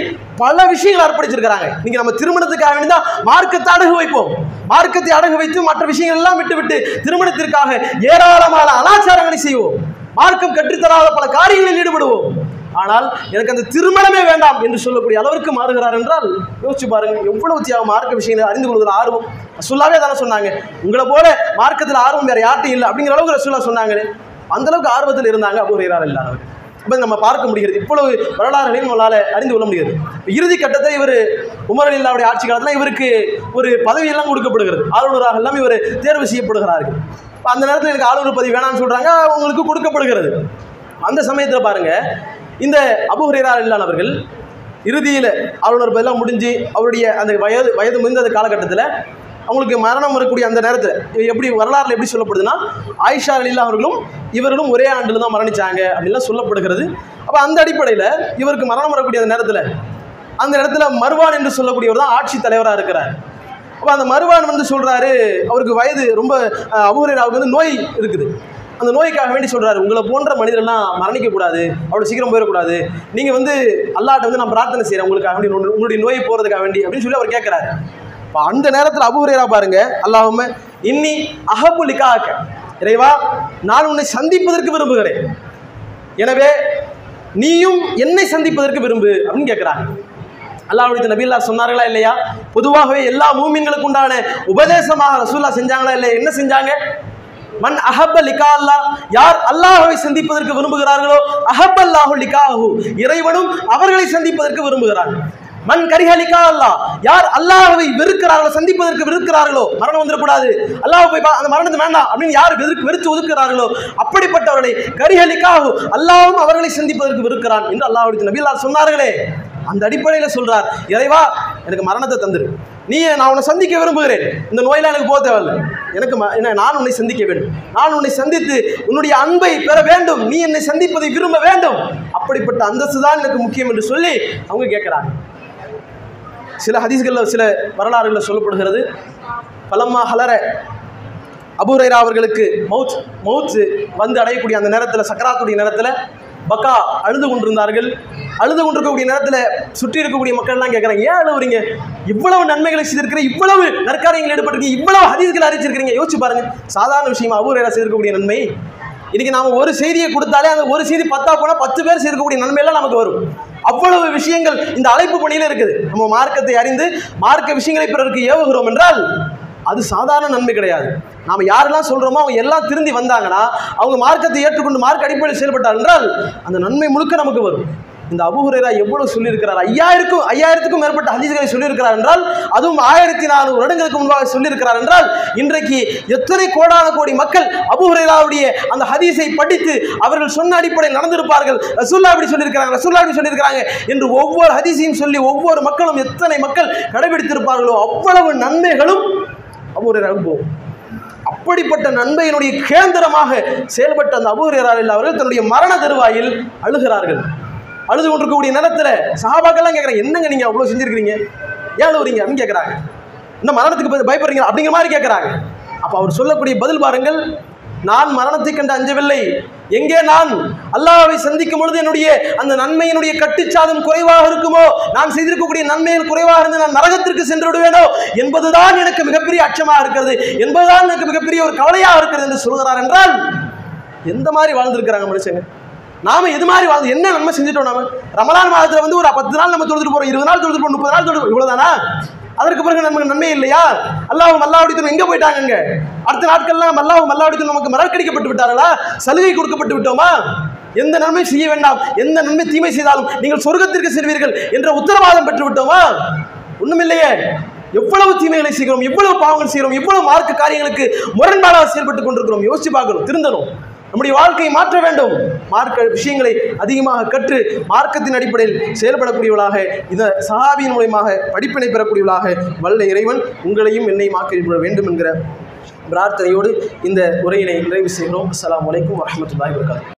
பல விஷயங்கள் அர்ப்பணிச்சிருக்கிறாங்க. இன்னைக்கு நம்ம திருமணத்துக்காக வேண்டி தான் மார்க்கத்தை அடகு வைப்போம். மார்க்கத்தை அடகு வைத்து மற்ற விஷயங்கள் எல்லாம் விட்டுவிட்டு திருமணத்திற்காக ஏராளமான அனாச்சாரங்களை செய்வோம். மார்க்கம் கற்றுத்தராத பல காரியங்களில் ஈடுபடுவோம். ஆனால் எனக்கு அந்த திருமணமே வேண்டாம் என்று சொல்லக்கூடிய அளவிற்கு மாறுகிறார் என்றால் யோசிச்சு பாருங்க எவ்வளவு தியாகம் மார்க்க விஷயங்களை அறிந்து கொள்வதில் ஆர்வம். ரசூல்லாவே தானே சொன்னாங்க உங்களை போல மார்க்கத்தில் ஆர்வம் வேற யார்ட்டும் இல்லை அப்படிங்கிற அளவுக்கு ரசூல்லா சொன்னாங்களே. அந்த அளவுக்கு ஆர்வத்தில் இருந்தாங்க அபுஹுரேரா இல்லாதவர்கள் அப்ப நம்ம பார்க்க முடிகிறது. இவ்வளவு வரலாறுகளையும் நம்மளால் அறிந்து கொள்ள முடிகிறது. இறுதி கட்டத்தை இவர் உமர் இல்லாவுடைய ஆட்சி காலத்தில் இவருக்கு ஒரு பதவியெல்லாம் கொடுக்கப்படுகிறது. ஆளுநராக எல்லாம் இவர் தேர்வு செய்யப்படுகிறார்கள். இப்போ அந்த நேரத்தில் எனக்கு ஆளுநர் பதவி வேணாம்னு சொல்கிறாங்க அவங்களுக்கு கொடுக்கப்படுகிறது. அந்த சமயத்தில் பாருங்கள் இந்த அபுஹுரேரா இல்லாதவர்கள் இறுதியில் ஆளுநர் பதிலாக முடிஞ்சு அவருடைய அந்த வயது வயது முடிந்த அந்த காலகட்டத்தில் அவங்களுக்கு மரணம் வரக்கூடிய அந்த நேரத்தில் எப்படி வரலாறுல எப்படி சொல்லப்படுதுன்னா ஆயிஷா அலில்லா அவர்களும் இவர்களும் ஒரே ஆண்டில் தான் மரணிச்சாங்க அப்படின்லாம் சொல்லப்படுகிறது. அப்போ அந்த அடிப்படையில் இவருக்கு மரணம் வரக்கூடிய அந்த நேரத்தில் அந்த இடத்துல மருவான் என்று சொல்லக்கூடியவர் தான் ஆட்சி தலைவராக இருக்கிறார். அப்போ அந்த மருவான் வந்து சொல்கிறாரு அவருக்கு வயது ரொம்ப அபூரையாவுக்கு வந்து நோய் இருக்குது. அந்த நோய்க்காக வேண்டி சொல்கிறாரு உங்களை போன்ற மனிதர்லாம் மரணிக்கக்கூடாது அவ்வளோ சீக்கிரம் போயிடக்கூடாது. நீங்கள் வந்து அல்லாட்ட வந்து நான் பிரார்த்தனை செய்கிறேன் உங்களுக்காக வேண்டி உங்களுடைய- உங்களுடைய நோய் போகிறதுக்காக வேண்டி அப்படின்னு சொல்லி அவர் கேட்குறாரு இப்போ அந்த நேரத்தில் அபுரேரா பாருங்க அல்லாஹும்ம இன்னி அஹபு இறைவா நான் உன்னை சந்திப்பதற்கு விரும்புகிறேன். எனவே நீயும் என்னை சந்திப்பதற்கு விரும்பு அப்படின்னு கேட்குறாங்க அல்லாஹுடைய நபில்லா சொன்னார்களா இல்லையா? பொதுவாகவே எல்லா மூமின்களுக்கு உண்டான உபதேசமாக ரசூல்லா செஞ்சாங்களா இல்லையா? என்ன செஞ்சாங்க? மண் அஹப்ப லிகா அல்லாஹ் யார் அல்லாஹவை சந்திப்பதற்கு விரும்புகிறார்களோ அஹப்பல்லாஹு லிகாஹு. இறைவனும் அவர்களை சந்திப்பதற்கு விரும்புகிறார்கள். மன் கரிஹலிக்கா அல்லாஹ். யார் அல்லாஹவை வெறுக்கிறார்களோ சந்திப்பதற்கு வெறுக்கிறார்களோ மரணம் வந்துடக்கூடாது. அல்லாஹ் போய் அந்த மரணத்தை வேண்டாம் அப்படின்னு யார் வெறுக்கு வெறுத்து ஒதுக்குறார்களோ அப்படிப்பட்டவர்களை கரிஹலிகாஹு அல்லாஹும் அவர்களை சந்திப்பதற்கு வெறுக்கிறான் என்று அல்லாஹ்வுடைய நபில்லா சொன்னார்களே. அந்த அடிப்படையில் சொல்றார் இறைவா எனக்கு மரணத்தை தந்துரு. நீ நான் உன்னை சந்திக்க விரும்புகிறேன். இந்த நோயெல்லாம் எனக்கு போக தேவையில்லை. எனக்கு ம- என்ன நான் உன்னை சந்திக்க வேண்டும். நான் உன்னை சந்தித்து உன்னுடைய அன்பை பெற வேண்டும். நீ என்னை சந்திப்பதை விரும்ப வேண்டும். அப்படிப்பட்ட அந்தஸ்து தான் எனக்கு முக்கியம் என்று சொல்லி அவங்க கேட்குறாங்க. சில ஹதீஸ்களில் சில வரலாறுகளில் சொல்லப்படுகிறது. பலம்மா ஹலர அபூரைரா அவர்களுக்கு மவுத் மவுத் வந்து அடையக்கூடிய அந்த நேரத்தில் சக்கராத்துடைய நேரத்தில் பக்கா அழுது கொண்டிருந்தார்கள். அழுது கொண்டிருக்கக்கூடிய நேரத்தில் சுற்றி இருக்கக்கூடிய மக்கள்லாம் கேட்குறாங்க ஏன் அழுவுறீங்க? இவ்வளவு நன்மைகளை செய்திருக்கிற இவ்வளவு நற்காரியங்கள் ஈடுபட்டிருக்கீங்க இவ்வளவு ஹதீஸ்களை அறிவிச்சிருக்கிறீங்க. யோசிச்சு பாருங்க. சாதாரண விஷயமா அபூரைரா செய்திருக்கக்கூடிய நன்மை? இன்னைக்கு நாம ஒரு செய்தியை கொடுத்தாலே அந்த ஒரு செய்தி பத்தா போனால் பத்து பேர் சேர்க்கக்கூடிய நன்மையெல்லாம் நமக்கு வரும். அவ்வளவு விஷயங்கள் இந்த அழைப்பு பணியில் இருக்குது. நம்ம மார்க்கத்தை அறிந்து மார்க்க விஷயங்களை பிறருக்கு ஏவுகிறோம் என்றால் அது சாதாரண நன்மை கிடையாது. நாம் யாரெல்லாம் சொல்கிறோமோ அவங்க எல்லாம் திருந்தி வந்தாங்கன்னா அவங்க மார்க்கத்தை ஏற்றுக்கொண்டு மார்க் அடிப்படையில் செயல்பட்டார் என்றால் அந்த நன்மை முழுக்க நமக்கு வரும். இந்த அபுஹுரேரா எவ்வளவு சொல்லியிருக்கிறார்? ஐயாயிரக்கும் ஐயாயிரத்துக்கும் மேற்பட்ட ஹதீஸ்களை சொல்லியிருக்கிறார் என்றால் அதுவும் ஆயிரத்தி நானூறு வருடங்களுக்கு முன்பாக சொல்லியிருக்கிறார் என்றால் இன்றைக்கு எத்தனை கோடான கோடி மக்கள் அபுஹுரேராவுடைய அந்த ஹதீஸை படித்து அவர்கள் சொன்ன அடிப்படையில் நடந்திருப்பார்கள். ரசூல்லா அப்படி சொல்லியிருக்கிறாங்க ரசூல்லா அப்படி சொல்லியிருக்கிறாங்க என்று ஒவ்வொரு ஹதீஸையும் சொல்லி ஒவ்வொரு மக்களும் எத்தனை மக்கள் கடைபிடித்திருப்பார்களோ அவ்வளவு நன்மைகளும் அபுஹுரேராவுக்கு போகும். அப்படிப்பட்ட நன்மையினுடைய கேந்திரமாக செயல்பட்ட அந்த அபூரியரால் அவர்கள் தன்னுடைய மரண தருவாயில் அழுகிறார்கள். அழுது கொண்டிருக்கக்கூடிய நேரத்தில் சஹாபாக்கெல்லாம் கேட்குறாங்க என்னங்க நீங்கள் அவ்வளோ செஞ்சிருக்கிறீங்க? ஏன் அழுவுறீங்க? அப்படின்னு கேட்குறாங்க இந்த மரணத்துக்கு பயப்படுறீங்க? அப்படிங்கிற மாதிரி கேட்குறாங்க அப்போ அவர் சொல்லக்கூடிய பதில் பாருங்கள். நான் மரணத்தை கண்டு அஞ்சவில்லை. எங்கே நான்? அல்லாவை சந்திக்கும் பொழுது என்னுடைய அந்த நன்மையினுடைய கட்டுச்சாதம் குறைவாக இருக்குமோ? நான் செய்திருக்கக்கூடிய நன்மையில் குறைவாக இருந்து நான் நரகத்திற்கு சென்று விடுவேனோ? என்பதுதான் எனக்கு மிகப்பெரிய அச்சமாக இருக்கிறது. என்பதுதான் எனக்கு மிகப்பெரிய ஒரு கவலையாக இருக்கிறது என்று சொல்கிறார் என்றால் எந்த மாதிரி வாழ்ந்திருக்கிறாங்க மனுஷங்க? நாம எது மாதிரி வாழ்ந்து என்ன நன்மை செஞ்சுட்டோம் நாம? ரமலான் மாதத்துல வந்து ஒரு பத்து நாள் நம்ம தொழுதுட்டு போறோம் இருபது நாள் தொழுதுட்டு போறோம் முப்பது நாள் தொழுது இவ்வளவுதானா? அதற்கு பிறகு நமக்கு நன்மை இல்லையா? அல்லாஹ் மல்லாவடித்தனம் எங்க போயிட்டாங்க அடுத்த நாட்கள்லாம் அல்லாஹ் மல்லாவடித்தனம் நமக்கு மறக்கடிக்கப்பட்டு விட்டார்களா? சலுகை கொடுக்கப்பட்டு விட்டோமா? எந்த நன்மை செய்ய வேண்டாம் எந்த நன்மை தீமை செய்தாலும் நீங்கள் சொர்க்கத்திற்கு செல்வீர்கள் என்ற உத்தரவாதம் பெற்று விட்டோமா? ஒண்ணுமில்லையே. எவ்வளவு தீமைகளை செய்கிறோம் எவ்வளவு பாவங்கள் செய்கிறோம் எவ்வளவு மார்க்க காரியங்களுக்கு முரண்பாடாக செயல்பட்டு கொண்டிருக்கிறோம். யோசிச்சு பார்க்கணும் திருந்தணும். நம்முடைய வாழ்க்கையை மாற்ற வேண்டும். மார்க்க விஷயங்களை அதிகமாக கற்று மார்க்கத்தின் அடிப்படையில் செயல்படக்கூடியவளாக இந்த சஹாபியின் மூலயமாக படிப்பினை பெறக்கூடியவளாக வல்ல இறைவன் உங்களையும் என்னையும் ஆக்கி வேண்டும் என்கிற பிரார்த்தனையோடு இந்த உரையினை நிறைவு செய்கிறோம். அஸ்லாம் வலைக்கம் வரமத்துல்லாய் வபரகாத்துஹு.